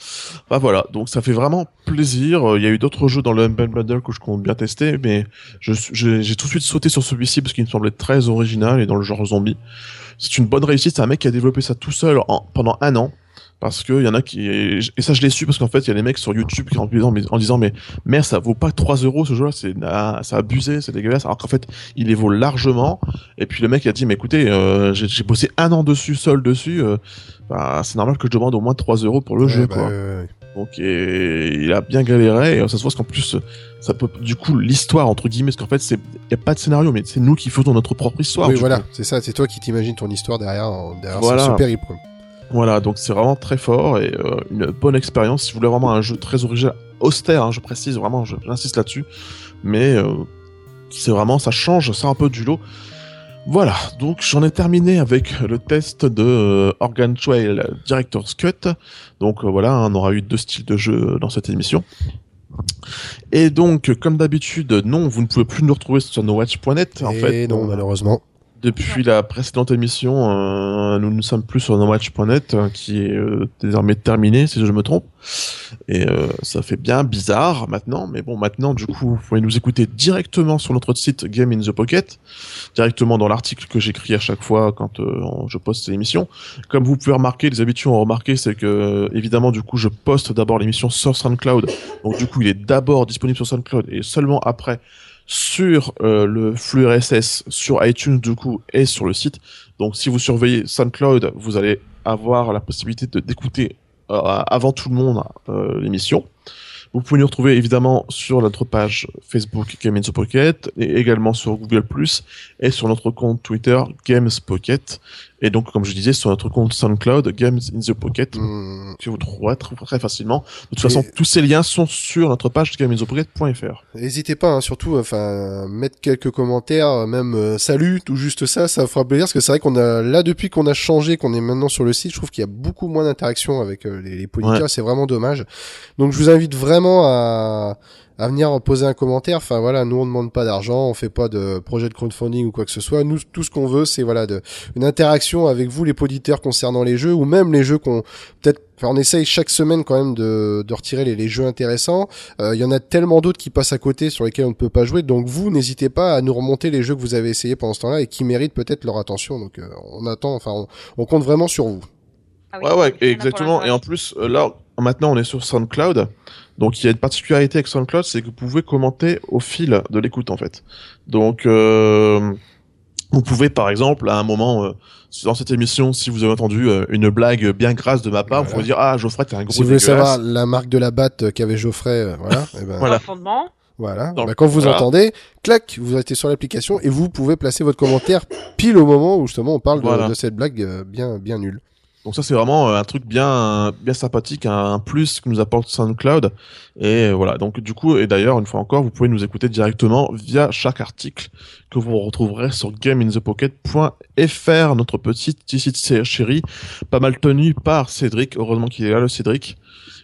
Bah voilà, donc ça fait vraiment plaisir. Il y a eu d'autres jeux dans le Humble Bundle que je compte bien tester, mais j'ai tout de suite sauté sur celui-ci parce qu'il me semblait très original et dans le genre zombie. C'est une bonne réussite. C'est un mec qui a développé ça tout seul en- pendant un an. Parce que y en a qui et ça je l'ai su parce qu'en fait il y a des mecs sur YouTube qui en disant mais en disant mais merde ça vaut pas 3 euros ce jeu-là c'est ah, c'est abusé c'est dégueulasse alors qu'en fait il les vaut largement et puis le mec a dit mais écoutez euh, j'ai j'ai bossé un an dessus seul dessus euh, bah, c'est normal que je demande au moins 3 euros pour le Ouais, jeu bah, quoi ouais, ouais, donc et, il a bien galéré et ça se voit qu'en plus ça peut du coup l'histoire entre guillemets parce qu'en fait c'est y a pas de scénario mais c'est nous qui faisons notre propre histoire. Oui, voilà, c'est ça, c'est toi qui t'imagines ton histoire derrière, derrière Voilà. ce périple. Voilà donc c'est vraiment très fort et euh, une bonne expérience si vous voulez vraiment un jeu très original austère hein, je précise vraiment j'insiste là-dessus mais euh, c'est vraiment ça change ça un peu du lot. Voilà, donc j'en ai terminé avec le test de euh, Organ Trail Director's Cut. Donc euh, voilà, on aura eu deux styles de jeu dans cette émission. Et donc, comme d'habitude, non, vous ne pouvez plus nous retrouver sur nowatch.net. En fait, non, malheureusement. Depuis la précédente émission, euh, nous ne sommes plus sur nowatch.net, euh, qui est euh, désormais terminé, si je me trompe. Et euh, ça fait bien bizarre maintenant, mais bon, maintenant, du coup, vous pouvez nous écouter directement sur notre site Game in the Pocket, directement dans l'article que j'écris à chaque fois quand euh, je poste ces émissions. Comme vous pouvez remarquer, les habitués ont remarqué, c'est que, évidemment, du coup, je poste d'abord l'émission sur SoundCloud. Donc, du coup, il est d'abord disponible sur SoundCloud et seulement après sur euh, le flux RSS, sur iTunes du coup et sur le site. Donc si vous surveillez SoundCloud, vous allez avoir la possibilité de d'écouter euh, avant tout le monde euh, l'émission. Vous pouvez nous retrouver évidemment sur notre page Facebook Game in the Pocket et également sur Google et sur notre compte Twitter Games Pocket et donc comme je disais sur notre compte SoundCloud Games in the Pocket Hmm. que vous trouverez très, facilement. De toute façon, Et- tous ces liens sont sur notre page gameinthepocket.fr. N'hésitez pas, hein, surtout, enfin, mettre quelques commentaires, euh, même euh, salut, tout juste ça, ça fera plaisir, parce que c'est vrai qu'on a, là, depuis qu'on a changé, qu'on est maintenant sur le site, je trouve qu'il y a beaucoup moins d'interaction avec euh, les, les c'est vraiment dommage. Donc, je vous invite vraiment à, à venir poser un commentaire. Enfin, voilà, nous, on demande pas d'argent, on fait pas de projet de crowdfunding ou quoi que ce soit. Nous, tout ce qu'on veut, c'est, voilà, de, une interaction avec vous, les poditeurs, concernant les jeux, ou même les jeux qu'on, peut-être, enfin, on essaye chaque semaine quand même de, de retirer les, les jeux intéressants. Euh, Il y en a tellement d'autres qui passent à côté sur lesquels on ne peut pas jouer. Donc vous, n'hésitez pas à nous remonter les jeux que vous avez essayés pendant ce temps-là et qui méritent peut-être leur attention. Donc euh, on attend, enfin on, on compte vraiment sur vous. Ah oui, Ouais, ouais, exactement. Et en plus, euh, là, maintenant, on est sur SoundCloud. Donc, il y a une particularité avec SoundCloud, c'est que vous pouvez commenter au fil de l'écoute, en fait. Donc, euh, vous pouvez, par exemple, à un moment, euh, dans cette émission, si vous avez entendu euh, une blague bien grasse de ma part, vous pouvez dire, ah, Geoffrey, t'es un gros Si vous voulez savoir la marque de la batte qu'avait Geoffrey, euh, voilà. et ben, Voilà. Fondement. voilà. Donc, Bah, quand vous voilà. entendez, clac, vous restez sur l'application et vous pouvez placer votre commentaire pile au moment où justement on parle de- de, cette blague euh, bien bien nulle. Donc ça c'est vraiment euh, un truc bien bien sympathique, un, plus que nous apporte SoundCloud. Et voilà, donc du coup, et d'ailleurs, une fois encore, vous pouvez nous écouter directement via chaque article que vous retrouverez sur gameinthepocket.fr, notre petit petit site chéri, pas mal tenu par Cédric. Heureusement qu'il est là, le Cédric.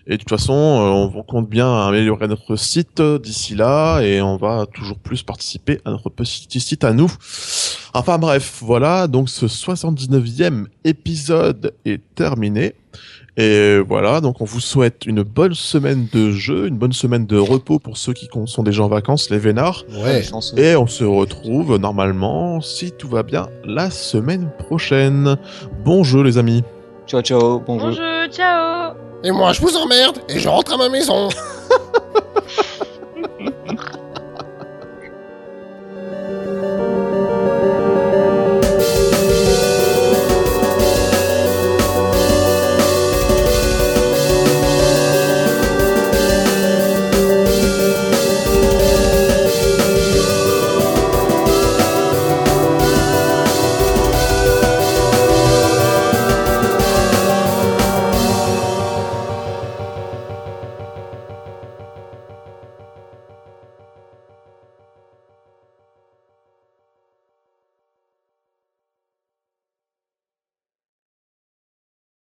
Et de toute façon, euh, on compte bien améliorer notre site euh, d'ici là, et on va toujours plus participer à notre petit site à nous. Enfin bref, voilà, donc ce 79e épisode est terminé. Et voilà, donc on vous souhaite une bonne semaine de jeu, une bonne semaine de repos pour ceux qui sont déjà en vacances, les vénards. Ouais. Et on se retrouve normalement, si tout va bien, la semaine prochaine. Bon jeu les amis. Ciao, ciao, bonjour. Bonjour, ciao. Et moi, je vous emmerde et je rentre à ma maison. [LAUGHS]